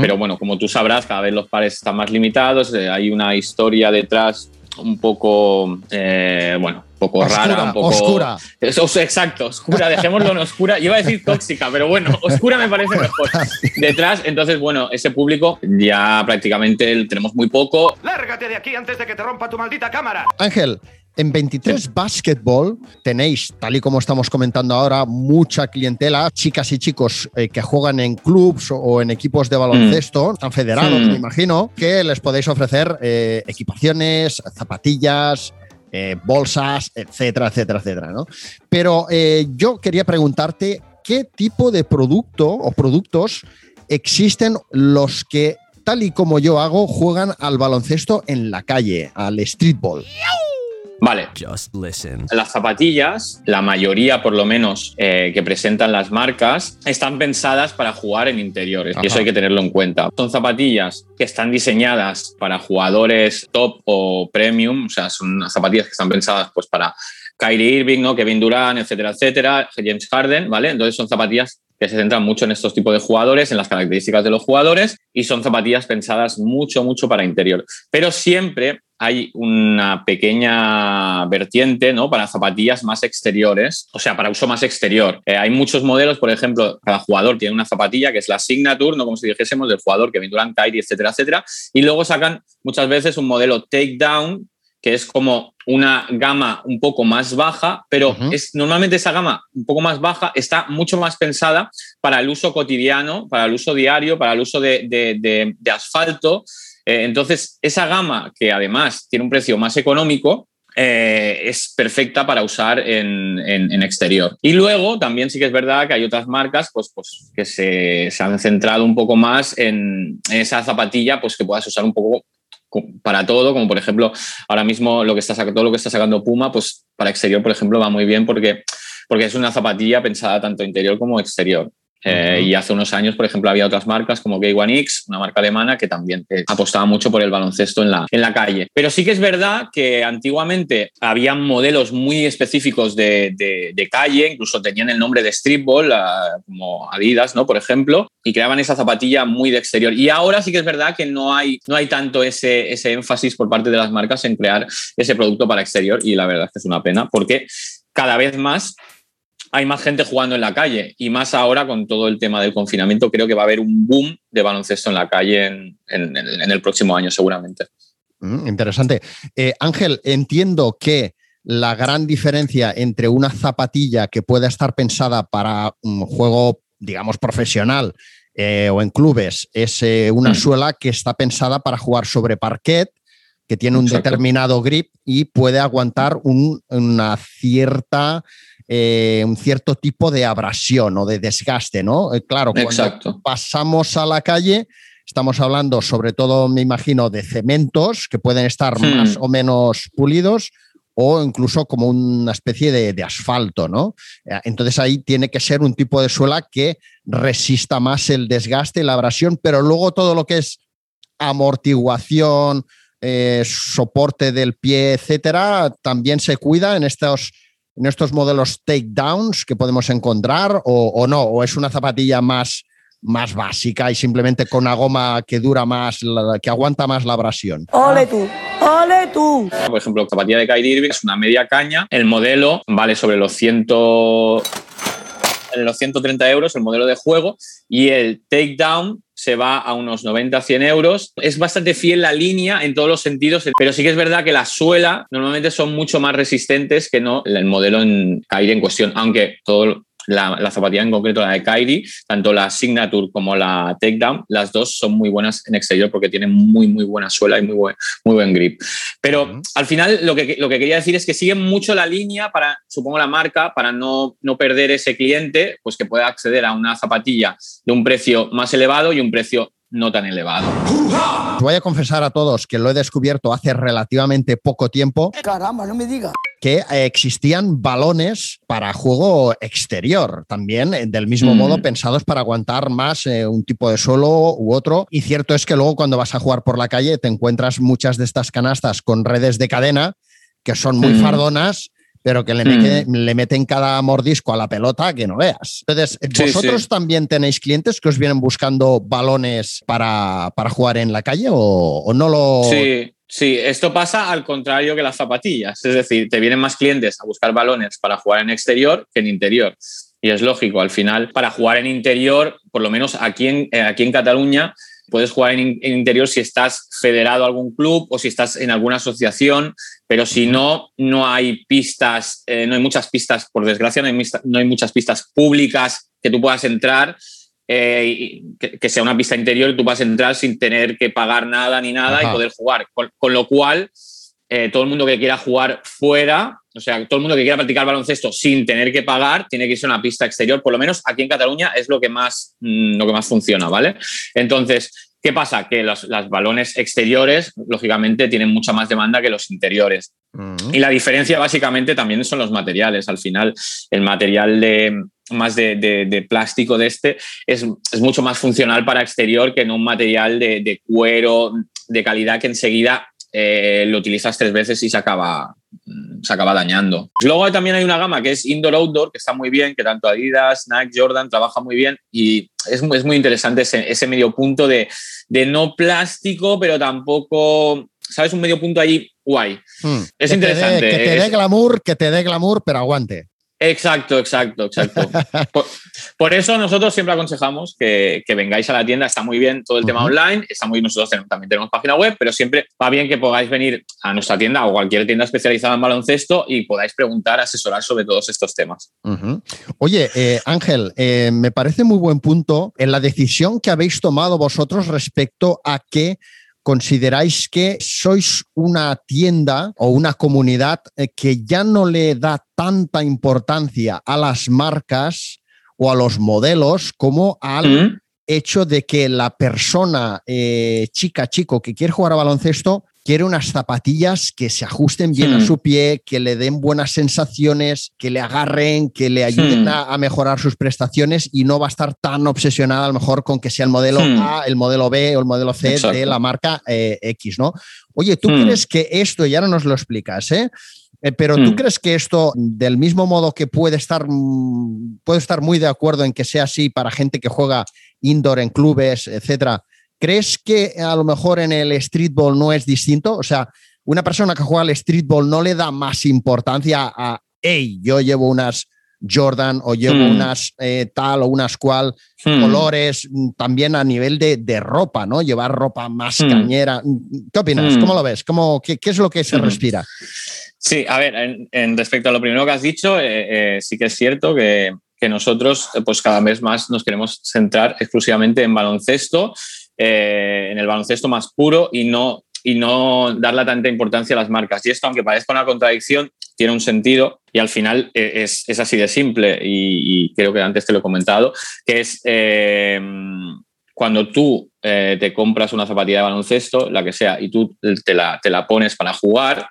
Pero bueno, como tú sabrás, cada vez los pares están más limitados, eh, hay una historia detrás un poco, eh, bueno, un poco Oscura, rara, un poco oscura. Exacto, oscura, dejémoslo en oscura. Yo iba a decir tóxica, pero bueno, oscura me parece mejor. Detrás, entonces, bueno, ese público ya prácticamente el- tenemos muy poco. Lárgate de aquí antes de que te rompa tu maldita cámara. Ángel, en 23 Basketball tenéis, tal y como estamos comentando ahora, mucha clientela, chicas y chicos eh, que juegan en clubs o, en equipos de baloncesto, están federados, Mm. me imagino, que les podéis ofrecer eh, equipaciones, zapatillas, eh, bolsas, etcétera, etcétera, etcétera. ¿no? Pero yo quería preguntarte qué tipo de producto o productos existen los que, tal y como yo hago, juegan al baloncesto en la calle, al streetball. Vale, Just listen. Las zapatillas, la mayoría por lo menos eh, que presentan las marcas, están pensadas para jugar en interiores. Ajá. Y eso hay que tenerlo en cuenta. Son zapatillas que están diseñadas para jugadores top o premium, o sea, son zapatillas que están pensadas pues para Kyrie Irving, ¿no? Kevin Durant, etcétera, etcétera, James Harden, ¿vale? Entonces son zapatillas que se centran mucho en estos tipos de jugadores, en las características de los jugadores, y son zapatillas pensadas mucho, mucho para interior. Pero siempre hay una pequeña vertiente ¿no? para zapatillas más exteriores, o sea, para uso más exterior. Eh, hay muchos modelos, por ejemplo, cada jugador tiene una zapatilla que es la signature, no como si dijésemos del jugador que Durant, Kyrie, etcétera, etcétera, y luego sacan muchas veces un modelo takedown que es como una gama un poco más baja, pero es, normalmente esa gama un poco más baja está mucho más pensada para el uso cotidiano, para el uso diario, para el uso de, de- de- de asfalto. Eh, entonces, esa gama, que además tiene un precio más económico, eh, es perfecta para usar en, en- en exterior. Y luego también sí que es verdad que hay otras marcas pues, pues, que se, se han centrado un poco más en, en esa zapatilla pues, que puedas usar un poco co- para todo, como por ejemplo ahora mismo lo que está todo lo que está sacando Puma, pues para exterior, por ejemplo, va muy bien porque, porque es una zapatilla pensada tanto interior como exterior. Eh. Y hace unos años, por ejemplo, había otras marcas como K1X, una marca alemana que también eh, apostaba mucho por el baloncesto en la, en la calle. Pero sí que es verdad que antiguamente había modelos muy específicos de, de- de calle, incluso tenían el nombre de streetball, ah, como Adidas, ¿no? Por ejemplo, y creaban esa zapatilla muy de exterior. Y ahora sí que es verdad que no hay, no hay tanto ese, ese énfasis por parte de las marcas en crear ese producto para exterior y la verdad es que es una pena porque cada vez más hay más gente jugando en la calle y más ahora con todo el tema del confinamiento creo que va a haber un boom de baloncesto en la calle en, en- en- en el próximo año seguramente. Mm, interesante. Eh, Ángel, entiendo que la gran diferencia entre una zapatilla que pueda estar pensada para un juego, digamos, profesional eh, o en clubes es eh, una Mm. suela que está pensada para jugar sobre parquet, que tiene un Exacto. determinado grip y puede aguantar un- una cierta, eh, un cierto tipo de abrasión o de desgaste, ¿no? Eh, claro, cuando Exacto. pasamos a la calle, estamos hablando sobre todo, me imagino, de cementos que pueden estar Hmm. más o menos pulidos o incluso como una especie de, de asfalto, ¿no? Eh, Entonces ahí tiene que ser un tipo de suela que resista más el desgaste, la abrasión, pero luego todo lo que es amortiguación, eh, soporte del pie, etcétera, también se cuida en estos, en estos modelos takedowns que podemos encontrar o, o no, o es una zapatilla más, más básica y simplemente con una goma que dura más, la- que aguanta más la abrasión. Ole tú, ole tú. Por ejemplo, zapatilla de Kyrie Irving es una media caña. El modelo vale sobre los 100, en los 130 euros, el modelo de juego, y el takedown se va a unos 90, 100 euros. Es bastante fiel la línea en todos los sentidos, pero sí que es verdad que la suela normalmente son mucho más resistentes que no el modelo en Kyrie en cuestión, aunque todo la, la zapatilla en concreto, la de Kyrie, tanto la Signature como la Takedown, las dos son muy buenas en exterior porque tienen muy, muy buena suela y muy buen, muy buen grip. Pero al final lo que, lo que quería decir es que siguen mucho la línea para, supongo, la marca, para no, no perder ese cliente, pues que pueda acceder a una zapatilla de un precio más elevado y un precio no tan elevado. Voy a confesar a todos que lo he descubierto hace relativamente poco tiempo, Caramba, no me digas. que eh, existían balones para juego exterior también, eh, del mismo Mm. modo pensados para aguantar más eh, un tipo de suelo u otro. Y cierto es que luego cuando vas a jugar por la calle te encuentras muchas de estas canastas con redes de cadena que son muy Mm. fardonas. Pero que le, Mm. mete- le meten cada mordisco a la pelota que no veas. Entonces, Sí, ¿vosotros sí. también tenéis clientes que os vienen buscando balones para, para jugar en la calle o, o no lo, Sí, Sí, esto pasa al contrario que las zapatillas. Es decir, te vienen más clientes a buscar balones para jugar en exterior que en interior. Y es lógico, al final, para jugar en interior, por lo menos aquí en, eh, aquí en Cataluña, puedes jugar en, en, interior si estás federado a algún club o si estás en alguna asociación, pero si no, no hay pistas, eh, no hay muchas pistas, por desgracia, no hay, no hay, muchas pistas públicas que tú puedas entrar. Eh, que, que, sea una pista interior y tú puedas entrar sin tener que pagar nada ni nada Ajá. y poder jugar. Con, con lo cual, eh, todo el mundo que quiera jugar fuera, o sea, todo el mundo que quiera practicar baloncesto sin tener que pagar, tiene que irse a una pista exterior. Por lo menos aquí en Cataluña es lo que más, mmm, lo que más funciona, ¿vale? Entonces, ¿qué pasa? Que los, los, balones exteriores, lógicamente, tienen mucha más demanda que los interiores. Uh -huh. Y la diferencia, básicamente, también son los materiales. Al final, el material de, más de, de, de, plástico de este es, es, mucho más funcional para exterior que no un material de, de cuero de calidad que enseguida eh, lo utilizas tres veces y se acaba, se acaba dañando. Luego también hay una gama que es indoor-outdoor, que está muy bien, que tanto Adidas, Nike, Jordan trabaja muy bien y es, es muy interesante ese, ese medio punto de, de, no plástico, pero tampoco, ¿sabes? Un medio punto ahí guay. Hmm. Es que interesante. Te que te dé glamour, que te dé glamour, pero aguante. Exacto, exacto, exacto. por, por, eso nosotros siempre aconsejamos que, que, vengáis a la tienda. Está muy bien todo el uh -huh. tema online, está muy nosotros tenemos, también tenemos página web, pero siempre va bien que podáis venir a nuestra tienda o cualquier tienda especializada en baloncesto y podáis preguntar, asesorar sobre todos estos temas. Uh -huh. Oye, eh, Ángel, eh, me parece muy buen punto en la decisión que habéis tomado vosotros respecto a que consideráis que sois una tienda o una comunidad eh, que ya no le da tanta importancia a las marcas o a los modelos como al mm hecho de que la persona, eh, chica, chico, que quiere jugar a baloncesto, quiere unas zapatillas que se ajusten bien mm. a su pie, que le den buenas sensaciones, que le agarren, que le ayuden mm. a, a, mejorar sus prestaciones y no va a estar tan obsesionada a lo mejor con que sea el modelo mm. A, el modelo B o el modelo C Exacto. de la marca eh, X, ¿no? Oye, ¿tú crees que esto, ya no nos lo explicas, ¿eh? Eh, pero ¿tú mm. crees que esto, del mismo modo que puede estar, puede estar muy de acuerdo en que sea así para gente que juega indoor en clubes, etcétera? ¿Crees que a lo mejor en el streetball no es distinto? O sea, una persona que juega al streetball no le da más importancia a, hey, yo llevo unas Jordan o llevo mm. unas eh, tal o unas cual mm. colores, también a nivel de, de, ropa, ¿no? Llevar ropa más mm. cañera. ¿Qué opinas? ¿Cómo lo ves? ¿Cómo, qué, qué, es lo que se respira? Sí, a ver, en, en, respecto a lo primero que has dicho, eh, eh, sí que es cierto que, que nosotros, pues cada vez más nos queremos centrar exclusivamente en baloncesto eh, en el baloncesto más puro y no, y no darle tanta importancia a las marcas. Y esto, aunque parezca una contradicción, tiene un sentido y al final eh, es, es así de simple y, y, creo que antes te lo he comentado, que es eh, cuando tú eh, te compras una zapatilla de baloncesto, la que sea, y tú te la, te la pones para jugar,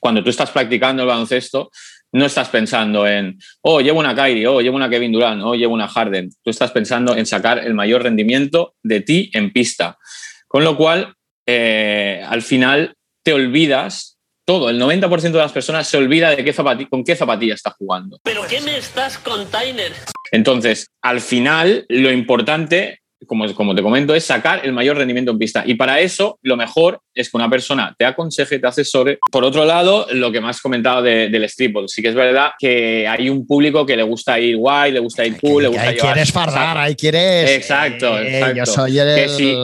cuando tú estás practicando el baloncesto, no estás pensando en, oh, llevo una Kyrie, oh, llevo una Kevin Durant, oh, llevo una Harden. Tú estás pensando en sacar el mayor rendimiento de ti en pista. Con lo cual, eh, al final te olvidas, todo, el 90% de las personas se olvida de qué con qué zapatilla está jugando. ¿Pero qué me estás container? Entonces, al final, lo importante como, como, te comento, es sacar el mayor rendimiento en pista. Y para eso, lo mejor es que una persona te aconseje, te asesore. Por otro lado, lo que has comentado de, del streetball, sí que es verdad que hay un público que le gusta ir guay, le gusta ir cool, le gusta ahí llevar... quieres fardar, ahí quieres... Exacto, eh, exacto. Yo soy el... Sí,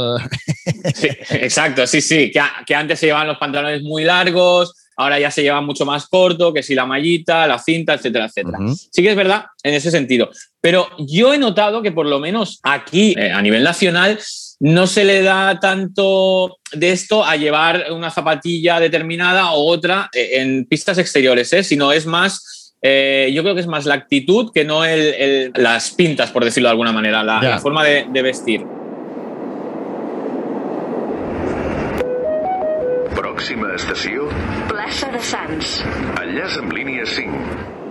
sí, exacto, sí, sí. Que, que antes se llevaban los pantalones muy largos, ahora ya se lleva mucho más corto, que si la mallita, la cinta, etcétera, etcétera. Uh -huh. Sí que es verdad en ese sentido. Pero yo he notado que por lo menos aquí, eh, a nivel nacional, no se le da tanto de esto a llevar una zapatilla determinada o otra eh, en pistas exteriores, ¿eh? sino es más eh, yo creo que es más la actitud que no el, el, las pintas, por decirlo de alguna manera, la, yeah. la forma de, de, vestir. Pròxima estació... Plaça de Sants. Enllaç amb línia 5.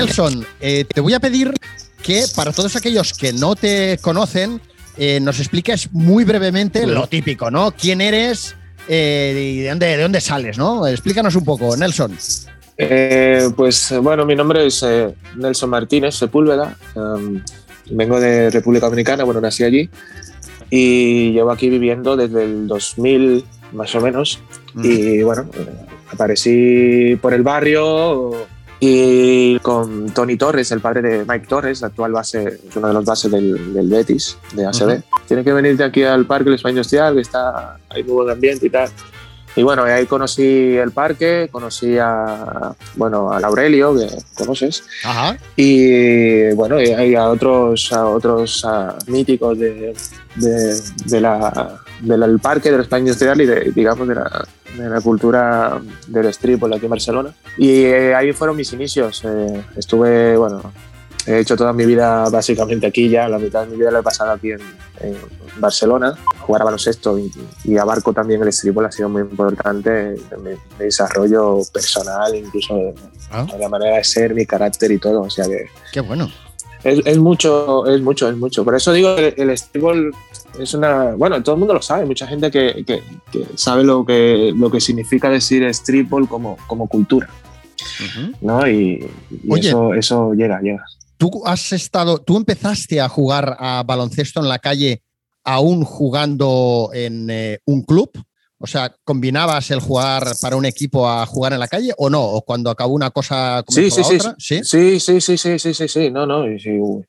Nelson, eh, te voy a pedir que para todos aquellos que no te conocen, eh, nos expliques muy brevemente lo típico, ¿no? ¿Quién eres eh, y de dónde, de dónde sales, ¿no? Explícanos un poco, Nelson. pues bueno, mi nombre es Nelson Martínez Sepúlveda. Um, vengo de República Dominicana, bueno, nací allí y llevo aquí viviendo desde el 2000 más o menos. Y bueno, aparecí por el barrio y con Tony Torres, el padre de Mike Torres, actual base, uno de los bases del, del Betis, de ACB. Tiene que venir de aquí al parque el España Industrial, que está, hay muy buen ambiente y tal. Y bueno, ahí conocí el parque, conocí a, bueno, al Aurelio, que conoces. Ajá. Y bueno, hay a otros, a otros míticos de, de, de la, del parque del España Industrial y de, digamos de la, de la cultura del streetball aquí en Barcelona. Y eh, ahí fueron mis inicios. Eh, estuve, bueno, he hecho toda mi vida básicamente aquí ya, la mitad de mi vida la he pasado aquí en, Barcelona, jugar a baloncesto y, y, abarco también el streetball ha sido muy importante en mi, desarrollo personal, incluso ah. la manera de ser, mi carácter y todo. O sea que. Qué bueno. Es, es mucho, es mucho, es mucho. Por eso digo, el, el streetball es una. Bueno, todo el mundo lo sabe, mucha gente que, que, sabe lo que, lo que significa decir streetball como, como cultura. ¿no? Y, eso, eso llega, llega. Tú has estado, tú empezaste a jugar a baloncesto en la calle aún jugando en eh, un club. O sea, ¿combinabas el jugar para un equipo a jugar en la calle o no? ¿O cuando acabó una cosa sí, sí, sí, otra? Sí, sí, sí, sí, sí, sí, sí, sí, no, no,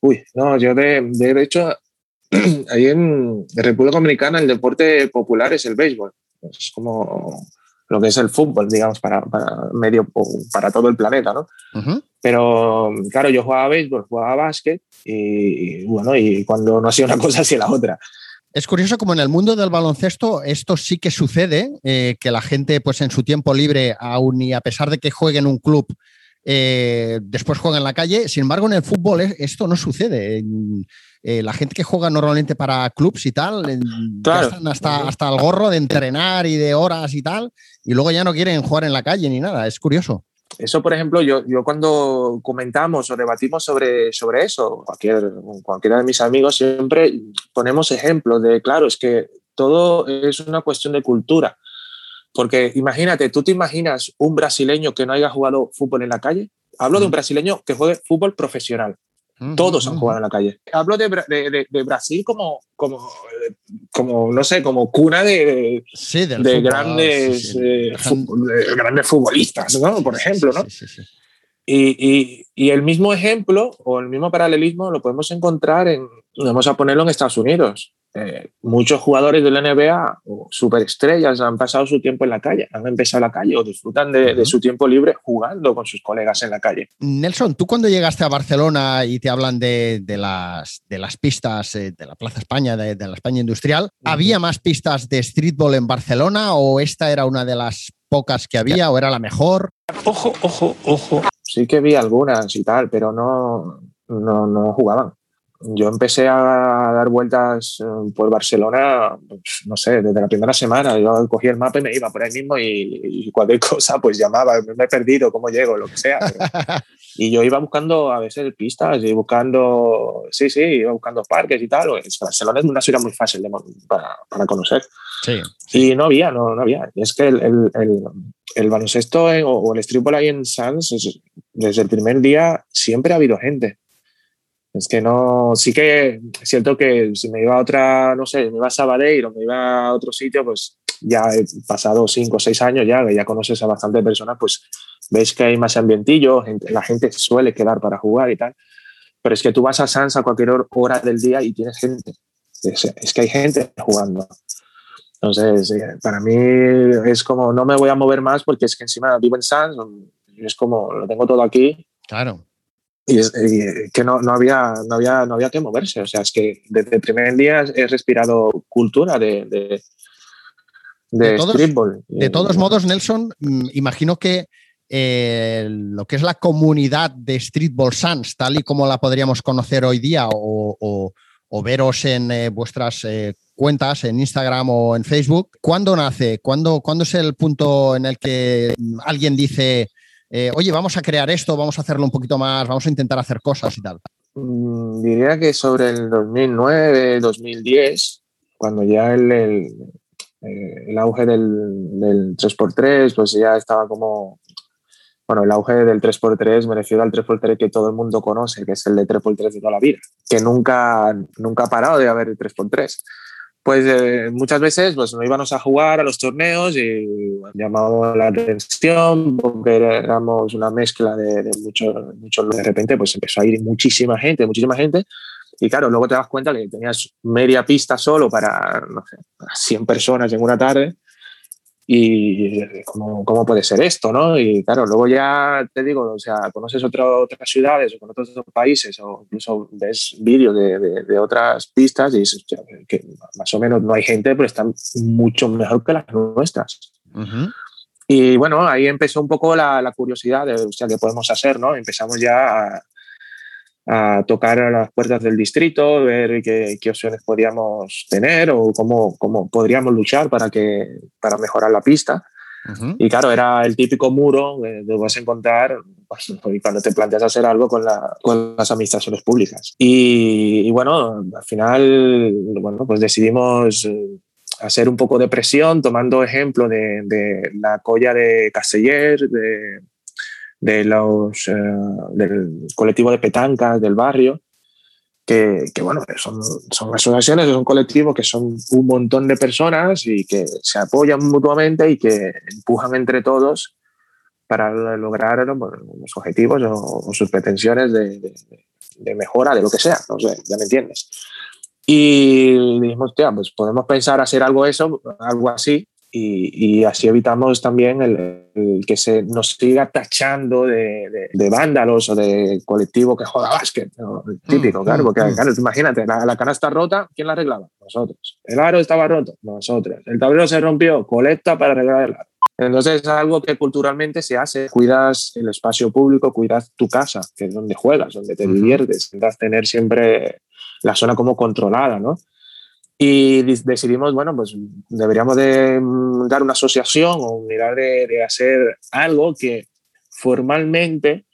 uy, no, yo de, de hecho ahí en República Dominicana el deporte popular es el béisbol. Es como lo que es el fútbol, digamos, para, para medio, para todo el planeta, ¿no? Pero claro, yo jugaba béisbol, jugaba básquet y, bueno, y cuando no hacía una cosa, hacía la otra. Es curioso como en el mundo del baloncesto esto sí que sucede, eh, que la gente pues en su tiempo libre, aún y a pesar de que juegue en un club, eh, después juega en la calle. Sin embargo, en el fútbol esto no sucede. Eh, la gente que juega normalmente para clubs y tal, están hasta, hasta el gorro de entrenar y de horas y tal, y luego ya no quieren jugar en la calle ni nada. Es curioso. Eso, por ejemplo, yo, yo cuando comentamos o debatimos sobre, sobre eso, cualquier, cualquiera de mis amigos, siempre ponemos ejemplos de, claro, es que todo es una cuestión de cultura. Porque imagínate, tú te imaginas un brasileño que no haya jugado fútbol en la calle. Hablo de un brasileño que juegue fútbol profesional. Todos han jugado en la calle. Hablo de, de, Brasil como, como, como, no sé, como cuna de, de grandes, eh, grandes futbolistas, ¿no? Por ejemplo, ¿no? Y, y, y, el mismo ejemplo o el mismo paralelismo lo podemos encontrar en, vamos a ponerlo en Estados Unidos. Eh, muchos jugadores de la NBA o superestrellas han pasado su tiempo en la calle, han empezado la calle o disfrutan de, su tiempo libre jugando con sus colegas en la calle. Nelson, tú cuando llegaste a Barcelona y te hablan de, las, de las pistas eh, de la Plaza España, de, la España Industrial, ¿había más pistas de streetball en Barcelona o esta era una de las pocas que había o era la mejor? Ojo, ojo, ojo. Sí que vi algunas y tal, pero no, no, no jugaban yo empecé a dar vueltas eh, por Barcelona, pues, no sé, desde la primera semana. Yo cogía el mapa y me iba por ahí mismo y, cualquier cosa, pues llamaba, me he perdido, cómo llego, lo que sea. y yo iba buscando a veces pistas y buscando, sí, sí, iba buscando parques y tal. Barcelona es una ciudad muy fácil para, para, conocer. Sí, Y no había, no, no había. Y es que el, el, el, el baloncesto o, el streetball ahí en Sanz, desde el primer día siempre ha habido gente es que no, sí que es cierto que si me iba a otra, no sé, me iba a Sabadell o me iba a otro sitio, pues ya he pasado cinco o seis años ya, ya conoces a bastante personas, pues ves que hay más ambientillo, la gente suele quedar para jugar y tal. Pero es que tú vas a Sans a cualquier hora del día y tienes gente. Es, que hay gente jugando. Entonces, para mí es como, no me voy a mover más porque es que encima vivo en Sans, es como, lo tengo todo aquí. Claro y, es, que no, no, había, no, había, no había que moverse. O sea, es que desde el primer día he respirado cultura de, de, de, todos, streetball. De todos modos, Nelson, mm, imagino que eh, lo que es la comunidad de Streetball Sans, tal y como la podríamos conocer hoy día o, o, veros en eh, vuestras eh, cuentas, en Instagram o en Facebook, ¿cuándo nace? ¿Cuándo, ¿Cuándo es el punto en el que alguien dice eh, oye, vamos a crear esto, vamos a hacerlo un poquito más, vamos a intentar hacer cosas y tal? Mm, diría que sobre el 2009, 2010, cuando ya el, el, eh, el auge del, del 3x3, pues ya estaba como bueno, el auge del 3x3 me refiero al 3x3 que todo el mundo conoce, que es el de 3x3 de toda la vida, que nunca, nunca ha parado de haber el 3x3. Pues eh, muchas veces pues, nos íbamos a jugar a los torneos y bueno, la atención porque éramos una mezcla de, de muchos, muchos. De repente pues empezó a ir muchísima gente, muchísima gente. Y claro, luego te das cuenta que tenías media pista solo para, no sé, para 100 personas en una tarde y ¿cómo, cómo, puede ser esto, ¿no? Y claro, luego ya te digo, o sea, conoces otro, otras ciudades o con otros países o incluso ves vídeos de, de, de, otras pistas y dices que más o menos no hay gente, pero están mucho mejor que las nuestras. Uh -huh. Y bueno, ahí empezó un poco la, la curiosidad de, o sea, qué podemos hacer, ¿no? Empezamos ya a, a tocar a las puertas del distrito, ver qué, qué, opciones podíamos tener o cómo, cómo podríamos luchar para, que, para mejorar la pista. Uh -huh. Y claro, era el típico muro que te vas a encontrar pues, cuando te planteas hacer algo con, la, con las administraciones públicas. Y, y, bueno, al final, bueno, pues decidimos hacer un poco de presión tomando ejemplo de, de la colla de Casteller, de, de los, eh, del colectivo de petancas del barrio, que, que, bueno, son, son asociaciones, son colectivos que son un montón de personas y que se apoyan mutuamente y que empujan entre todos para lograr los objetivos o, o, sus pretensiones de, de, de, mejora, de lo que sea, no sé, ya me entiendes. Y dijimos, tía, pues podemos pensar hacer algo eso, algo así, y, y, así evitamos también el, el, que se nos siga tachando de, de, de, vándalos o de colectivo que juega básquet, ¿no? típico, mm, claro, porque mm. claro, imagínate, la, la, canasta rota, ¿quién la arreglaba? Nosotros. El aro estaba roto, nosotros. El tablero se rompió, colecta para arreglar el aro. Entonces es algo que culturalmente se hace. Cuidas el espacio público, cuidas tu casa, que es donde juegas, donde te diviertes, intentas tener siempre la zona como controlada, ¿no? Y decidimos, bueno, pues deberíamos de dar una asociación o mirar de, de hacer algo que formalmente,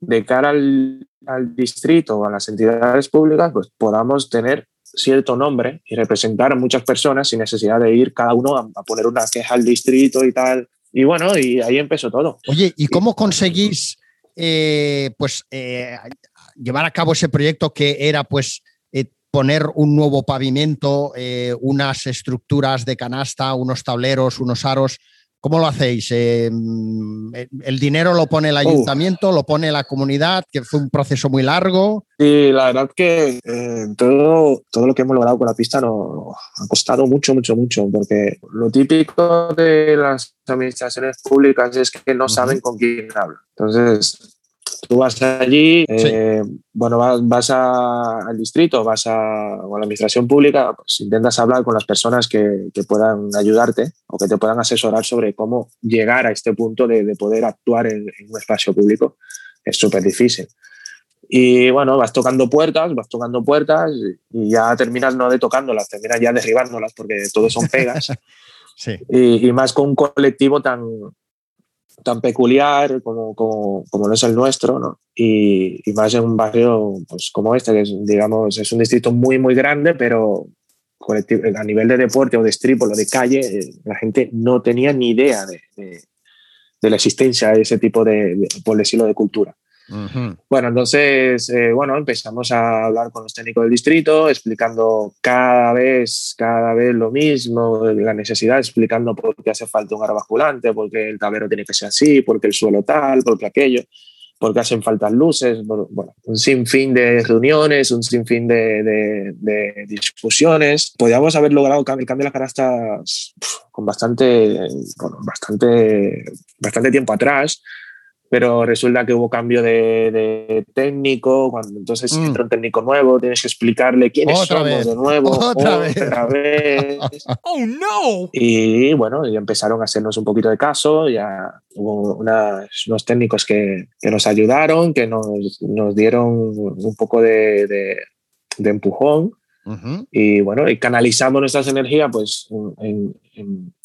de cara al, al, distrito o a las entidades públicas, pues podamos tener cierto nombre y representar a muchas personas sin necesidad de ir cada uno a, a poner una queja al distrito y tal. Y bueno, y ahí empezó todo. Oye, ¿y cómo conseguís eh, pues eh, llevar a cabo ese proyecto que era pues poner un nuevo pavimento, eh, unas estructuras de canasta, unos tableros, unos aros. ¿Cómo lo hacéis? Eh, ¿El dinero lo pone el ayuntamiento, uh. lo pone la comunidad, que fue un proceso muy largo? Sí, la verdad que eh, todo, todo lo que hemos logrado con la pista nos ha costado mucho, mucho, mucho, porque lo típico de las administraciones públicas es que no uh -huh. saben con quién hablan. Entonces, Tú vas allí, sí. eh, bueno, vas, vas a, al distrito, vas a, a, la administración pública, pues intentas hablar con las personas que, que, puedan ayudarte o que te puedan asesorar sobre cómo llegar a este punto de, de poder actuar en, en, un espacio público. Es súper difícil. Y bueno, vas tocando puertas, vas tocando puertas y ya terminas no de tocándolas, terminas ya derribándolas porque todo son pegas. sí. y, y más con un colectivo tan, tan peculiar como, como, como no es el nuestro, ¿no? Y, y, más en un barrio pues, como este, que es, digamos, es un distrito muy, muy grande, pero a nivel de deporte o de strip o de calle, eh, la gente no tenía ni idea de, de, de la existencia de ese tipo de, de, por decirlo, de cultura. Uh -huh. Bueno, entonces, eh, bueno, empezamos a hablar con los técnicos del distrito, explicando cada vez, cada vez lo mismo, la necesidad, explicando por qué hace falta un aro basculante, por qué el tablero tiene que ser así, por qué el suelo tal, por qué aquello, por qué hacen falta luces, bueno, un sinfín de reuniones, un sinfín de, de, de discusiones. Podríamos haber logrado el cambio de las canastas con bastante, bueno, bastante, bastante tiempo atrás, pero resulta que hubo cambio de, de técnico, cuando entonces mm. entra un técnico nuevo, tienes que explicarle quiénes otra somos vez. de nuevo, otra, otra vez. vez. ¡Oh, no! Y bueno, ya empezaron a hacernos un poquito de caso, ya hubo unas, unos técnicos que, que, nos ayudaron, que nos, nos dieron un poco de, de, de empujón Y bueno, y canalizamos nuestras energías pues, en,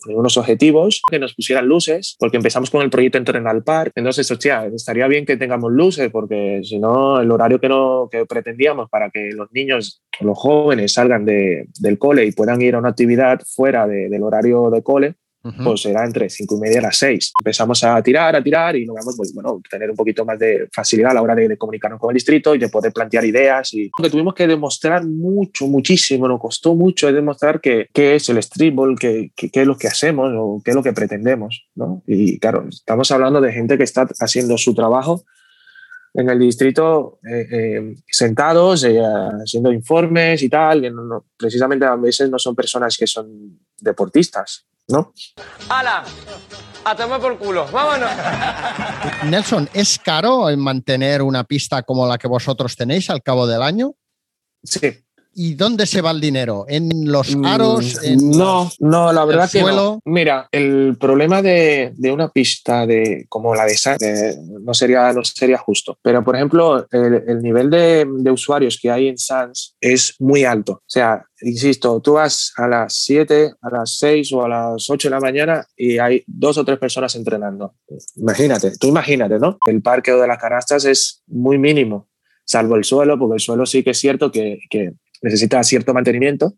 unos objetivos que nos pusieran luces, porque empezamos con el proyecto Entrenal Park. Entonces, hostia, estaría bien que tengamos luces, porque si no, el horario que, no, que pretendíamos para que los niños, los jóvenes salgan de, del cole y puedan ir a una actividad fuera del horario de cole, pues era entre cinco y media a las seis. Empezamos a tirar, a tirar y logramos pues, bueno, tener un poquito más de facilidad a la hora de, comunicarnos con el distrito y de poder plantear ideas. Y que tuvimos que demostrar mucho, muchísimo, nos costó mucho demostrar qué, qué es el streetball, qué, qué, qué, es lo que hacemos o qué es lo que pretendemos. ¿no? Y claro, estamos hablando de gente que está haciendo su trabajo en el distrito eh, eh, sentados, eh, haciendo informes y tal. Que precisamente a veces no son personas que son deportistas, ¿no? ¡Hala! A tomar por culo, vámonos. Nelson, ¿es caro mantener una pista como la que vosotros tenéis al cabo del año? Sí. ¿Y dónde se va el dinero? ¿En los mm, aros? no, no, la verdad que no. Mira, el problema de, de, una pista de, como la de Sans no, sería, no sería justo. Pero, por ejemplo, el, el nivel de, de, usuarios que hay en Sans es muy alto. O sea, insisto, tú vas a las 7, a las 6 o a las 8 de la mañana y hay dos o tres personas entrenando. Imagínate, tú imagínate, ¿no? El parque de las canastas es muy mínimo salvo el suelo, porque el suelo sí que es cierto que, que, necesita cierto mantenimiento,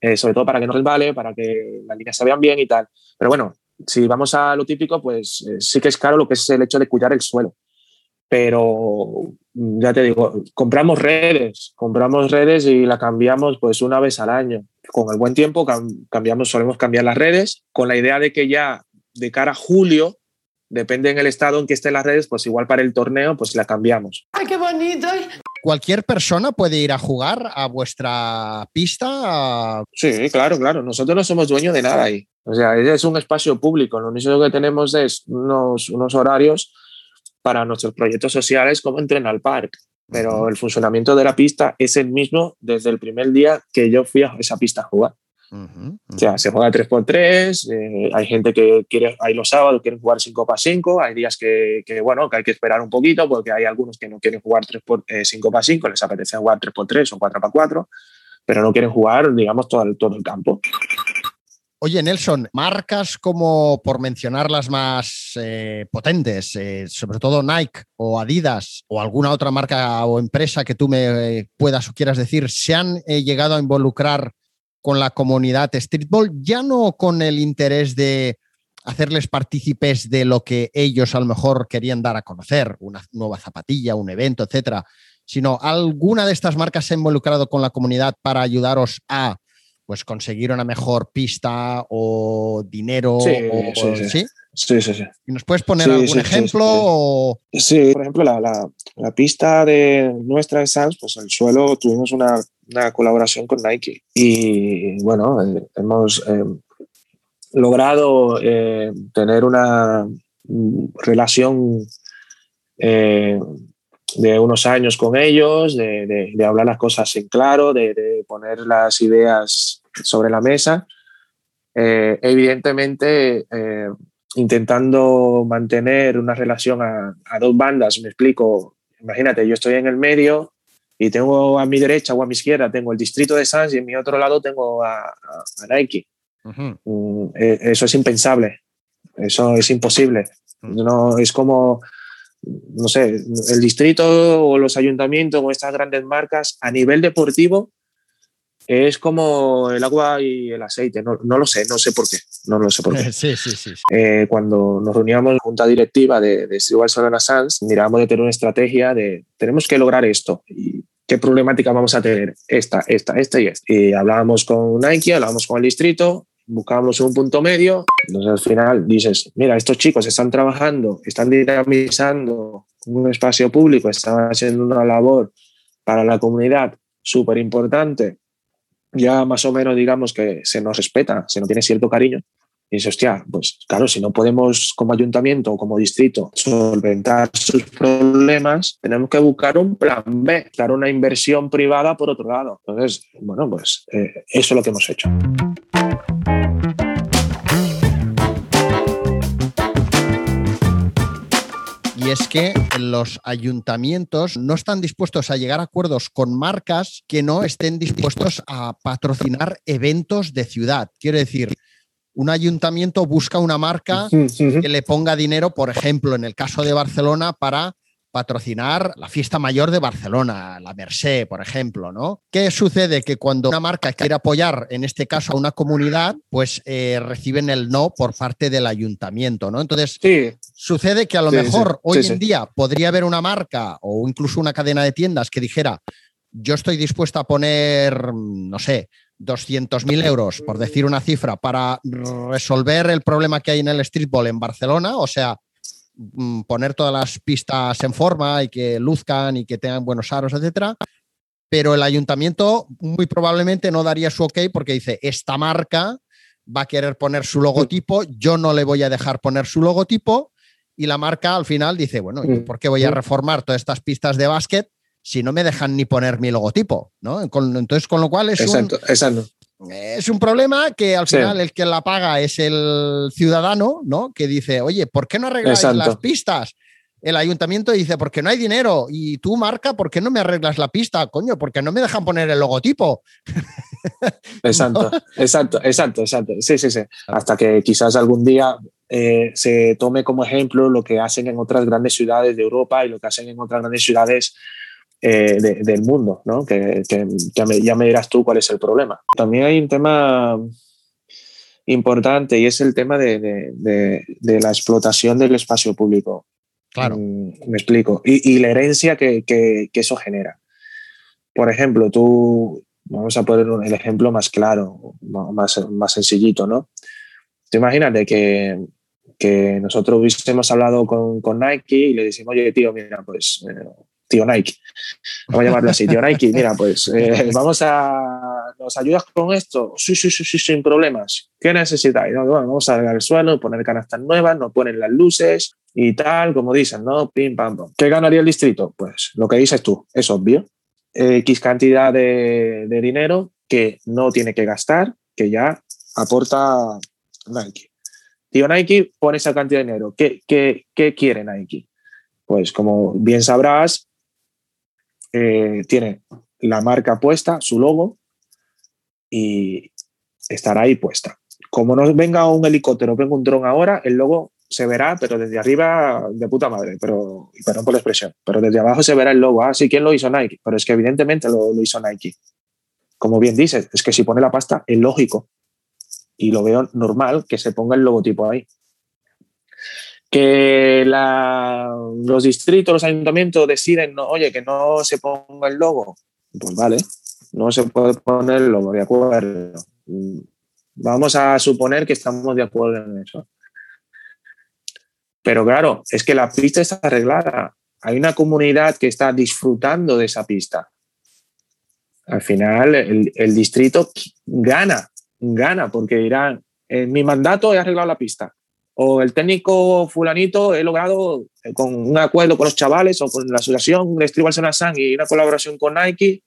eh, sobre todo para que no resbale, para que las líneas se vean bien y tal. Pero bueno, si vamos a lo típico, pues eh, sí que es caro lo que es el hecho de cuidar el suelo. Pero mm, ya te digo, compramos redes, compramos redes y la cambiamos pues una vez al año. Con el buen tiempo cambiamos, solemos cambiar las redes con la idea de que ya de cara a julio depende en el estado en que estén las redes, pues igual para el torneo, pues la cambiamos. ¡Ay, qué bonito! ¿Cualquier persona puede ir a jugar a vuestra pista? Sí, claro, claro. Nosotros no somos dueños de nada ahí. O sea, es un espacio público. Lo único que tenemos es unos, unos horarios para nuestros proyectos sociales como Entrenar al Park. Pero el funcionamiento de la pista es el mismo desde el primer día que yo fui a esa pista a jugar. O sea, se juega 3x3, eh, hay gente que quiere, hay los sábados quieren jugar 5x5, hay días que, que, bueno, que hay que esperar un poquito porque hay algunos que no quieren jugar 3 5x5, eh, les apetece jugar 3x3 o 4x4, pero no quieren jugar, digamos, todo el, todo el campo. Oye, Nelson, marcas como, por mencionar las más eh, potentes, sobre todo Nike o Adidas o alguna otra marca o empresa que tú me puedas o quieras decir, se han llegado a involucrar con la comunidad streetball, ya no con el interés de hacerles partícipes de lo que ellos a lo mejor querían dar a conocer, una nueva zapatilla, un evento, etcétera, sino alguna de estas marcas se ha involucrado con la comunidad para ayudaros a pues conseguir una mejor pista o dinero sí, o, sí, sí. sí, ¿Nos puedes poner algún ejemplo? Sí, por ejemplo, la, la, la, pista de nuestra Sans, pues el suelo tuvimos una una colaboración con Nike. Y bueno, eh, hemos eh, logrado eh, tener una relación de unos años con ellos, de, de, hablar las cosas en claro, de, de, poner las ideas sobre la mesa. evidentemente, intentando mantener una relación a, a dos bandas, me explico, imagínate, yo estoy en el medio, y tengo a mi derecha o a mi izquierda tengo el distrito de Sans y en mi otro lado tengo a, Nike. Mm, e, eso es impensable, eso es imposible. No, es como, no sé, el distrito o los ayuntamientos o estas grandes marcas a nivel deportivo es como el agua y el aceite. No, no, lo sé, no sé por qué. No lo sé por qué. Sí, sí, sí. Eh, cuando nos reuníamos en junta directiva de, de Solana Sans, mirábamos de tener una estrategia de tenemos que lograr esto. ¿Y qué problemática vamos a tener? Esta, esta, esta y esta. Y hablábamos con Nike, hablábamos con el distrito, buscábamos un punto medio. Entonces al final dices, mira, estos chicos están trabajando, están dinamizando un espacio público, están haciendo una labor para la comunidad súper importante ya más o menos digamos que se nos respeta, se nos tiene cierto cariño. Y dice, hostia, pues claro, si no podemos como ayuntamiento o como distrito solventar sus problemas, tenemos que buscar un plan B, dar una inversión privada por otro lado. Entonces, bueno, pues eh, eso es lo que hemos hecho. Y es que los ayuntamientos no están dispuestos a llegar a acuerdos con marcas que no estén dispuestos a patrocinar eventos de ciudad. Quiero decir, un ayuntamiento busca una marca que le ponga dinero, por ejemplo, en el caso de Barcelona, para patrocinar la fiesta mayor de Barcelona, la Mercé, por ejemplo, ¿no? ¿Qué sucede? Que cuando una marca quiere apoyar, en este caso, a una comunidad, pues eh, reciben el no por parte del ayuntamiento, ¿no? Entonces, sucede que a lo Sí, mejor sí, hoy en día podría haber una marca o incluso una cadena de tiendas que dijera, yo estoy dispuesta a poner, no sé, 200.000 euros, por decir una cifra, para resolver el problema que hay en el streetball en Barcelona, o sea, mm, poner todas las pistas en forma y que luzcan y que tengan buenos aros, etcétera. Pero el ayuntamiento muy probablemente no daría su ok porque dice, esta marca va a querer poner su logotipo, yo no le voy a dejar poner su logotipo y la marca al final dice, bueno, ¿y ¿por qué voy a reformar todas estas pistas de básquet si no me dejan ni poner mi logotipo? ¿no? Con- entonces, con lo cual es un, Exacto, exacto. es un problema que al Sí. final el que la paga es el ciudadano, ¿no? Que dice, oye, ¿por qué no arregláis Exacto. las pistas? El ayuntamiento dice, porque no hay dinero. Y tú, marca, ¿por qué no me arreglas la pista? Coño, porque no me dejan poner el logotipo. Exacto, exacto, exacto, exacto. Sí, sí, sí. Hasta que quizás algún día eh, se tome como ejemplo lo que hacen en otras grandes ciudades de Europa y lo que hacen en otras grandes ciudades eh, de- del mundo, ¿no? Que, que ya, me, ya me dirás tú cuál es el problema. También hay un tema importante y es el tema de, de- de- de la explotación del espacio público. Claro. Mm, me explico. Y, y la herencia que, que- que eso genera. Por ejemplo, tú, vamos a poner un- el ejemplo más claro, más, más sencillito, ¿no? Tú imagínate que, que nosotros hubiésemos hablado con, con Nike y le decimos, oye, tío, mira, pues, eh, tío Nike, vamos a llamarlo así, tío Nike, mira, pues, eh, vamos a, ¿nos ayudas con esto? Sí, sí, sí, sí, sin problemas. ¿Qué necesitáis? No, bueno, vamos a arreglar el suelo, poner canastas nuevas, nos ponen las luces y tal, como dicen, ¿no? Pim, pam, pam. ¿Qué ganaría el distrito? Pues lo que dices tú, es obvio. X cantidad de, de dinero que no tiene que gastar, que ya aporta Nike. Tío Nike pone esa cantidad de dinero. ¿Qué, qué, qué quiere Nike? Pues como bien sabrás, eh, tiene la marca puesta, su logo, y estará ahí puesta. Como no venga un helicóptero, venga un dron ahora, el logo se verá, pero desde arriba de puta madre, pero perdón por la expresión, pero desde abajo se verá el logo. Ah, sí, ¿quién lo hizo Nike? Pero es que evidentemente lo, lo hizo Nike. Como bien dices, es que si pone la pasta es lógico y lo veo normal que se ponga el logotipo ahí. Que los distritos, los ayuntamientos deciden, oye, que no se ponga el logo, pues vale, no se puede poner el logo, de acuerdo. Vamos a suponer que estamos de acuerdo en eso. Pero claro, es que la pista está arreglada. Hay una comunidad que está disfrutando de esa pista. Al final, el, el distrito gana, gana, porque dirán, en mi mandato he arreglado la pista. O el técnico fulanito he logrado, eh, con un acuerdo con los chavales o con la asociación de Barcelona Sun y una colaboración con Nike,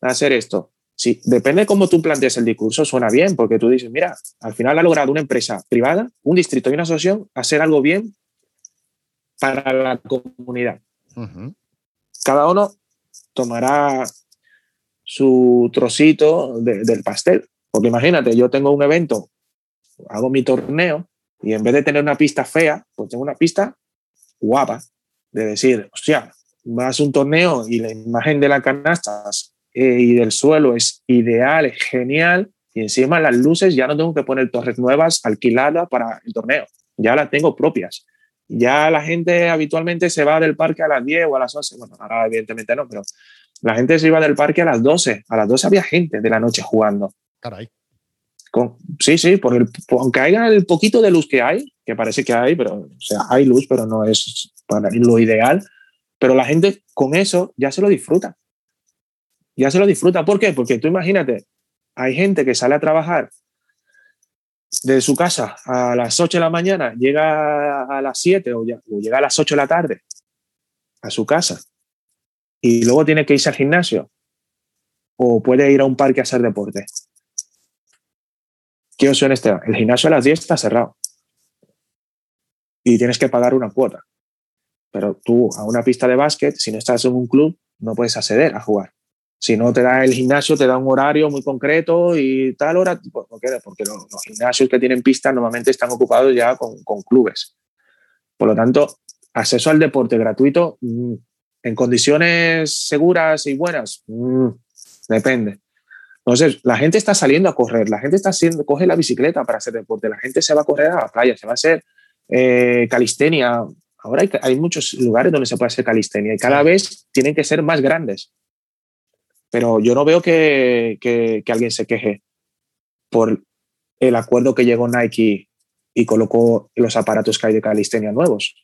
hacer esto. Sí, depende de cómo tú plantees el discurso, suena bien, porque tú dices, mira, al final ha logrado una empresa privada, un distrito y una asociación hacer algo bien para la comunidad. Cada uno tomará su trocito de- del pastel. Porque imagínate, yo tengo un evento, hago mi torneo y en vez de tener una pista fea, pues tengo una pista guapa. De decir, hostia, vas a un torneo y la imagen de las canastas eh, y del suelo es ideal, es genial. Y encima las luces ya no tengo que poner torres nuevas alquiladas para el torneo. Ya las tengo propias. Ya la gente habitualmente se va del parque a las 10 o a las 11. Bueno, ahora evidentemente no, pero la gente se iba del parque a las 12. A las 12 había gente de la noche jugando. Caray. Sí, sí, por el, aunque haya el poquito de luz que hay, que parece que hay, pero o sea, hay luz, pero no es para lo ideal. Pero la gente con eso ya se lo disfruta. Ya se lo disfruta. ¿Por qué? Porque tú imagínate, hay gente que sale a trabajar de su casa a las 8 de la mañana, llega a las 7 o, o llega a las 8 de la tarde a su casa y luego tiene que irse al gimnasio o puede ir a un parque a hacer deporte. ¿Qué opción este? El gimnasio a las 10 está cerrado y tienes que pagar una cuota. pero tú a una pista de básquet, si no estás en un club, no puedes acceder a jugar. Si no te da el gimnasio, te da un horario muy concreto y tal hora, pues, ¿por qué? porque los, los gimnasios que tienen pistas normalmente están ocupados ya con, con clubes. Por lo tanto, acceso al deporte gratuito mm, en condiciones seguras y buenas, mm, depende. Entonces, la gente está saliendo a correr, la gente está haciendo, coge la bicicleta para hacer deporte, la gente se va a correr a la playa, se va a hacer eh, calistenia. Ahora hay, hay, muchos lugares donde se puede hacer calistenia y cada vez tienen que ser más grandes. Pero yo no veo que, que, que alguien se queje por el acuerdo que llegó Nike y colocó los aparatos que hay de calistenia nuevos.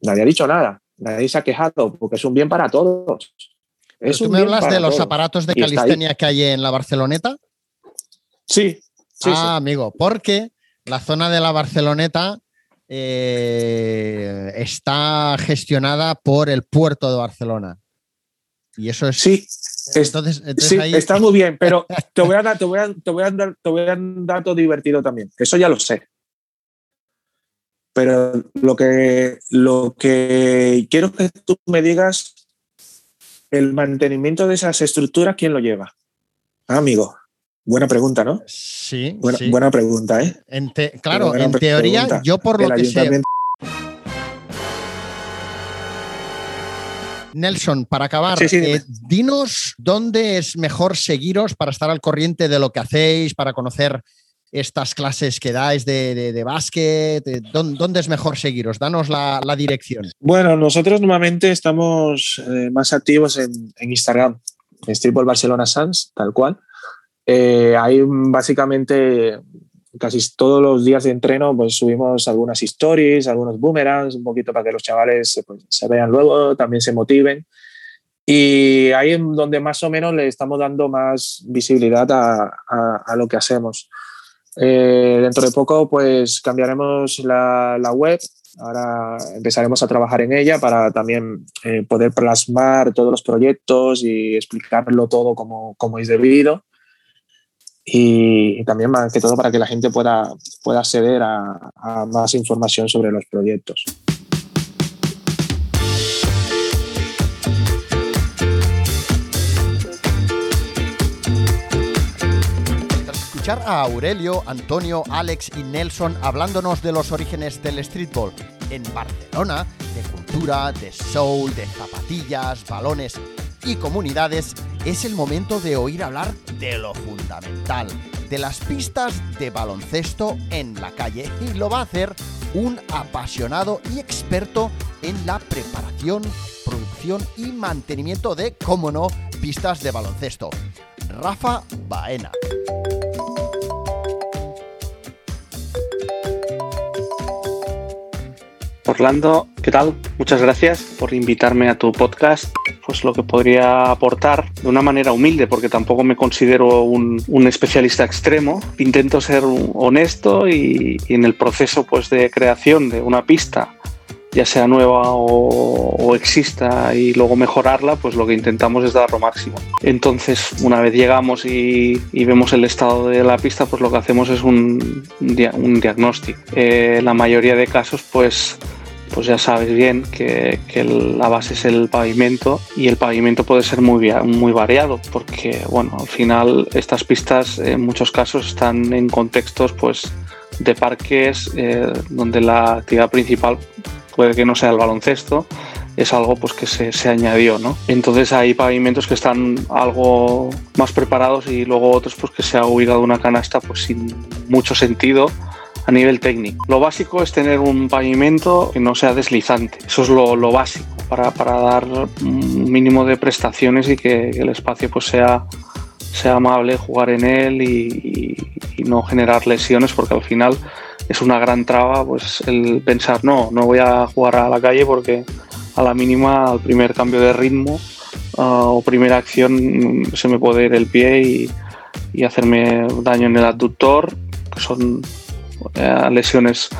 Nadie ha dicho nada, nadie se ha quejado porque es un bien para todos. Es ¿Tú me hablas de los aparatos de calistenia que hay en la Barceloneta? Sí. sí ah, sí. amigo, porque la zona de la Barceloneta eh, está gestionada por el puerto de Barcelona. Y eso es. Sí, entonces, entonces sí ahí... está muy bien, pero te voy, a dar, te, voy a, te, voy a dar, te voy a dar un dato divertido también. Eso ya lo sé. Pero lo que, lo que quiero que tú me digas, el mantenimiento de esas estructuras, ¿quién lo lleva? Ah, amigo. Buena pregunta, ¿no? Sí. Buena, sí. buena pregunta, ¿eh? En te, claro, en teoría, pregunta. yo por lo el que sé. Nelson, para acabar, sí, sí, eh, dinos dónde es mejor seguiros para estar al corriente de lo que hacéis, para conocer estas clases que dais de, de, básquet. ¿Dónde, ¿Dónde, es mejor seguiros? Danos la, dirección. Bueno, nosotros normalmente estamos eh, más activos en, Instagram, en Streetball Barcelona Sans, tal cual. Eh, ahí básicamente casi todos los días de entreno pues subimos algunas stories, algunos boomerangs, un poquito para que los chavales pues, se vean luego, también se motiven. Y ahí es donde más o menos le estamos dando más visibilidad a, a lo que hacemos. Eh, dentro de poco pues cambiaremos la, la, web, ahora empezaremos a trabajar en ella para también eh, poder plasmar todos los proyectos y explicarlo todo como, como es debido y, también más que todo para que la gente pueda, pueda acceder a, a más información sobre los proyectos. A Aurelio, Antonio, Alex y Nelson hablándonos de los orígenes del streetball en Barcelona, de cultura, de soul, de zapatillas, balones y comunidades, es el momento de oír hablar de lo fundamental, de las pistas de baloncesto en la calle y lo va a hacer un apasionado y experto en la preparación, producción y mantenimiento de, como no, pistas de baloncesto. Rafa Baena. Orlando, ¿qué tal? Muchas gracias por invitarme a tu podcast. Pues lo que podría aportar de una manera humilde, porque tampoco me considero un, especialista extremo. Intento ser honesto y, en el proceso pues, de creación de una pista, ya sea nueva o, exista, y luego mejorarla, pues lo que intentamos es dar lo máximo. Entonces, una vez llegamos y, vemos el estado de la pista, pues lo que hacemos es un, un diagnóstico. Eh, la mayoría de casos, pues pues ya sabes bien que, la base es el pavimento y el pavimento puede ser muy, muy variado porque bueno al final estas pistas en muchos casos están en contextos pues de parques eh, donde la actividad principal puede que no sea el baloncesto es algo pues que se, se, añadió ¿no? entonces hay pavimentos que están algo más preparados y luego otros pues que se ha ubicado una canasta pues sin mucho sentido a nivel técnico. Lo básico es tener un pavimento que no sea deslizante. Eso es lo, lo básico para, para, dar un mínimo de prestaciones y que, el espacio pues sea, sea amable jugar en él y, no generar lesiones porque al final es una gran traba pues el pensar no, no voy a jugar a la calle porque a la mínima, al primer cambio de ritmo uh, o primera acción se me puede ir el pie y, y hacerme daño en el abductor que son eh, lesiones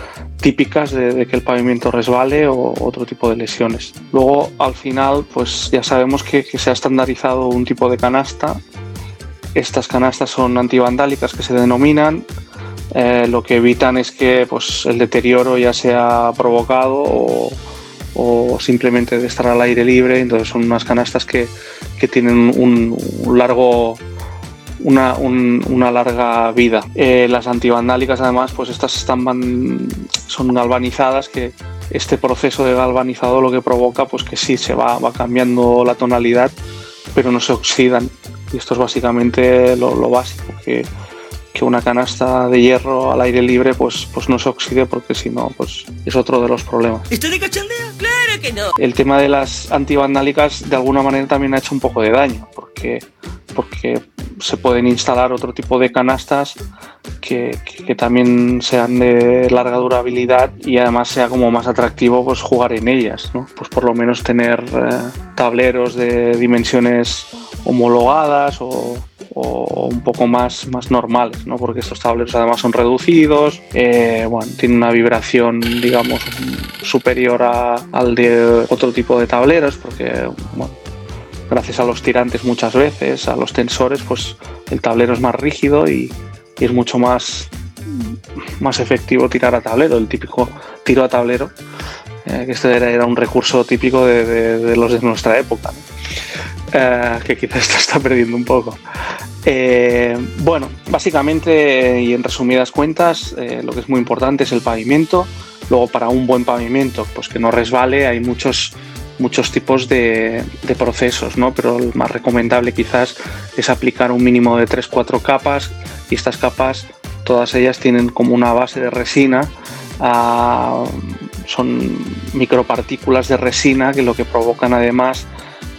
típicas de, que el pavimento resbale o otro tipo de lesiones. Luego, al final, pues ya sabemos que, se ha estandarizado un tipo de canasta. Estas canastas son antivandálicas que se denominan. Eh, lo que evitan es que pues, el deterioro ya sea provocado o, simplemente de estar al aire libre. Entonces son unas canastas que, que tienen un largo una, un, una larga vida. Eh, las antivandálicas, además, pues estas están son galvanizadas, que este proceso de galvanizado lo que provoca, pues que sí, se va, va cambiando la tonalidad, pero no se oxidan. Y esto es básicamente lo, básico, que, que, una canasta de hierro al aire libre pues, pues no se oxide, porque si no, pues es otro de los problemas. ¿Estoy de cachondeo? ¡Claro que no! El tema de las antivandálicas de alguna manera también ha hecho un poco de daño, porque, porque se pueden instalar otro tipo de canastas que, que, también sean de larga durabilidad y además sea como más atractivo pues jugar en ellas, ¿no? Pues por lo menos tener eh, tableros de dimensiones homologadas o, o, un poco más, más normales, ¿no? Porque estos tableros además son reducidos, eh, bueno, tienen una vibración, digamos, superior a, al otro tipo de tableros, porque, gracias a los tirantes muchas veces, a los tensores, pues el tablero es más rígido y, es mucho más, más efectivo tirar a tablero, el típico tiro a tablero, eh, que este era, era, un recurso típico de, de, los de nuestra época, eh, que quizás esto está perdiendo un poco. Eh, bueno, básicamente y en resumidas cuentas, lo que es muy importante es el pavimento. Luego, para un buen pavimento, pues que no resbale, hay muchos muchos tipos de, procesos, ¿no? pero el más recomendable quizás es aplicar un mínimo de 3-4 capas y estas capas, todas ellas tienen como una base de resina, uh, son micropartículas de resina que lo que provocan además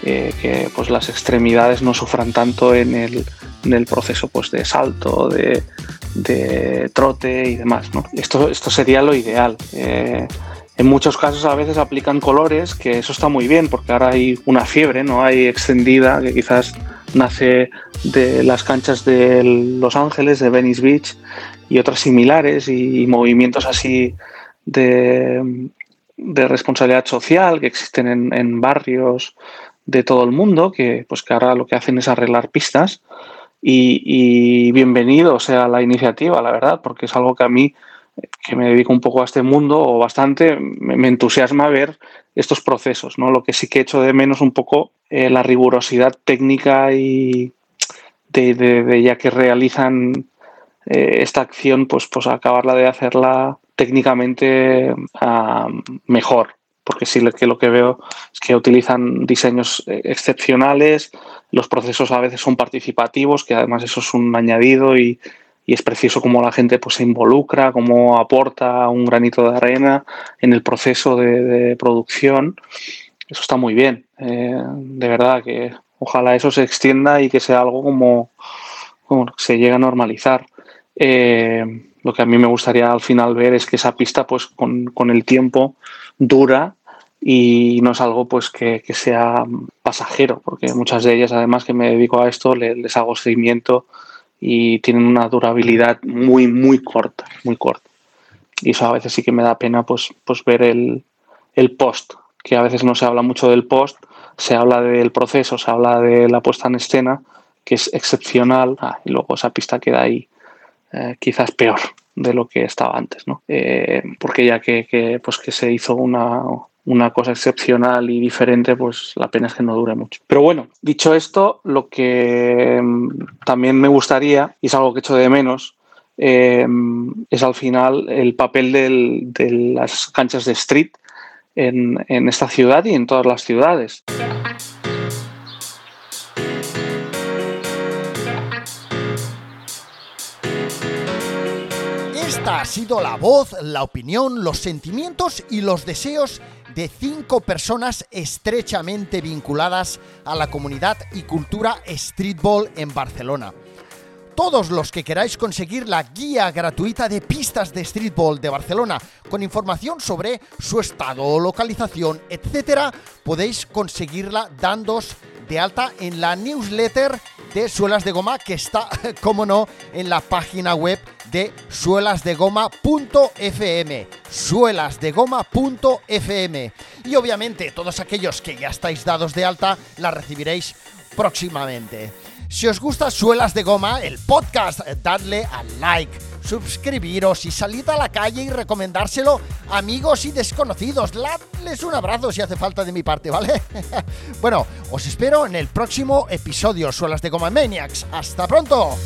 eh, que pues las extremidades no sufran tanto en el, en el proceso pues de salto, de, de trote y demás. ¿no? Esto, esto sería lo ideal. Eh, en muchos casos a veces aplican colores, que eso está muy bien, porque ahora hay una fiebre, ¿no? Hay extendida, que quizás nace de las canchas de Los Ángeles, de Venice Beach, y otras similares, y, y movimientos así de, de, responsabilidad social que existen en, en, barrios de todo el mundo, que pues que ahora lo que hacen es arreglar pistas. Y, bienvenido sea la iniciativa, la verdad, porque es algo que a mí que me dedico un poco a este mundo o bastante, me, entusiasma ver estos procesos, ¿no? Lo que sí que echo de menos un poco eh, la rigurosidad técnica y de ya que realizan eh, esta acción, pues, pues acabarla de hacerla técnicamente uh, mejor. Porque sí que lo que veo es que utilizan diseños eh, excepcionales, los procesos a veces son participativos, que además eso es un añadido y, y es precioso cómo la gente pues, se involucra, cómo aporta un granito de arena en el proceso de, producción. Eso está muy bien. Eh, de verdad que ojalá eso se extienda y que sea algo como, se llegue a normalizar. Eh, lo que a mí me gustaría al final ver es que esa pista pues con, con el tiempo dura y no es algo pues que, que, sea pasajero, porque muchas de ellas además que me dedico a esto les, les hago seguimiento y tienen una durabilidad muy, muy corta, muy corta. Y eso a veces sí que me da pena pues, pues ver el, el post, que a veces no se habla mucho del post, se habla del proceso, se habla de la puesta en escena, que es excepcional, ah, y luego esa pista queda ahí eh, quizás peor de lo que estaba antes, ¿no? Eh, porque ya que, que, pues que se hizo una, una cosa excepcional y diferente, pues la pena es que no dure mucho. Pero bueno, dicho esto, lo que también me gustaría, y es algo que echo de menos, eh, es al final el papel de las canchas de street en, en esta ciudad y en todas las ciudades. Esta ha sido la voz, la opinión, los sentimientos y los deseos de cinco personas estrechamente vinculadas a la comunidad y cultura streetball en Barcelona. Todos los que queráis conseguir la guía gratuita de pistas de streetball de Barcelona con información sobre su estado, localización, etc., podéis conseguirla dándos de alta en la newsletter de Suelas de Goma que está, como no, en la página web de suelasdegoma.fm. Suelasdegoma.fm. Y obviamente todos aquellos que ya estáis dados de alta la recibiréis próximamente. Si os gusta Suelas de Goma, el podcast, dadle al like suscribiros y salid a la calle y recomendárselo a amigos y desconocidos. Dadles un abrazo si hace falta de mi parte, ¿vale? bueno, os espero en el próximo episodio Suelas de Goma Maniacs. ¡Hasta pronto!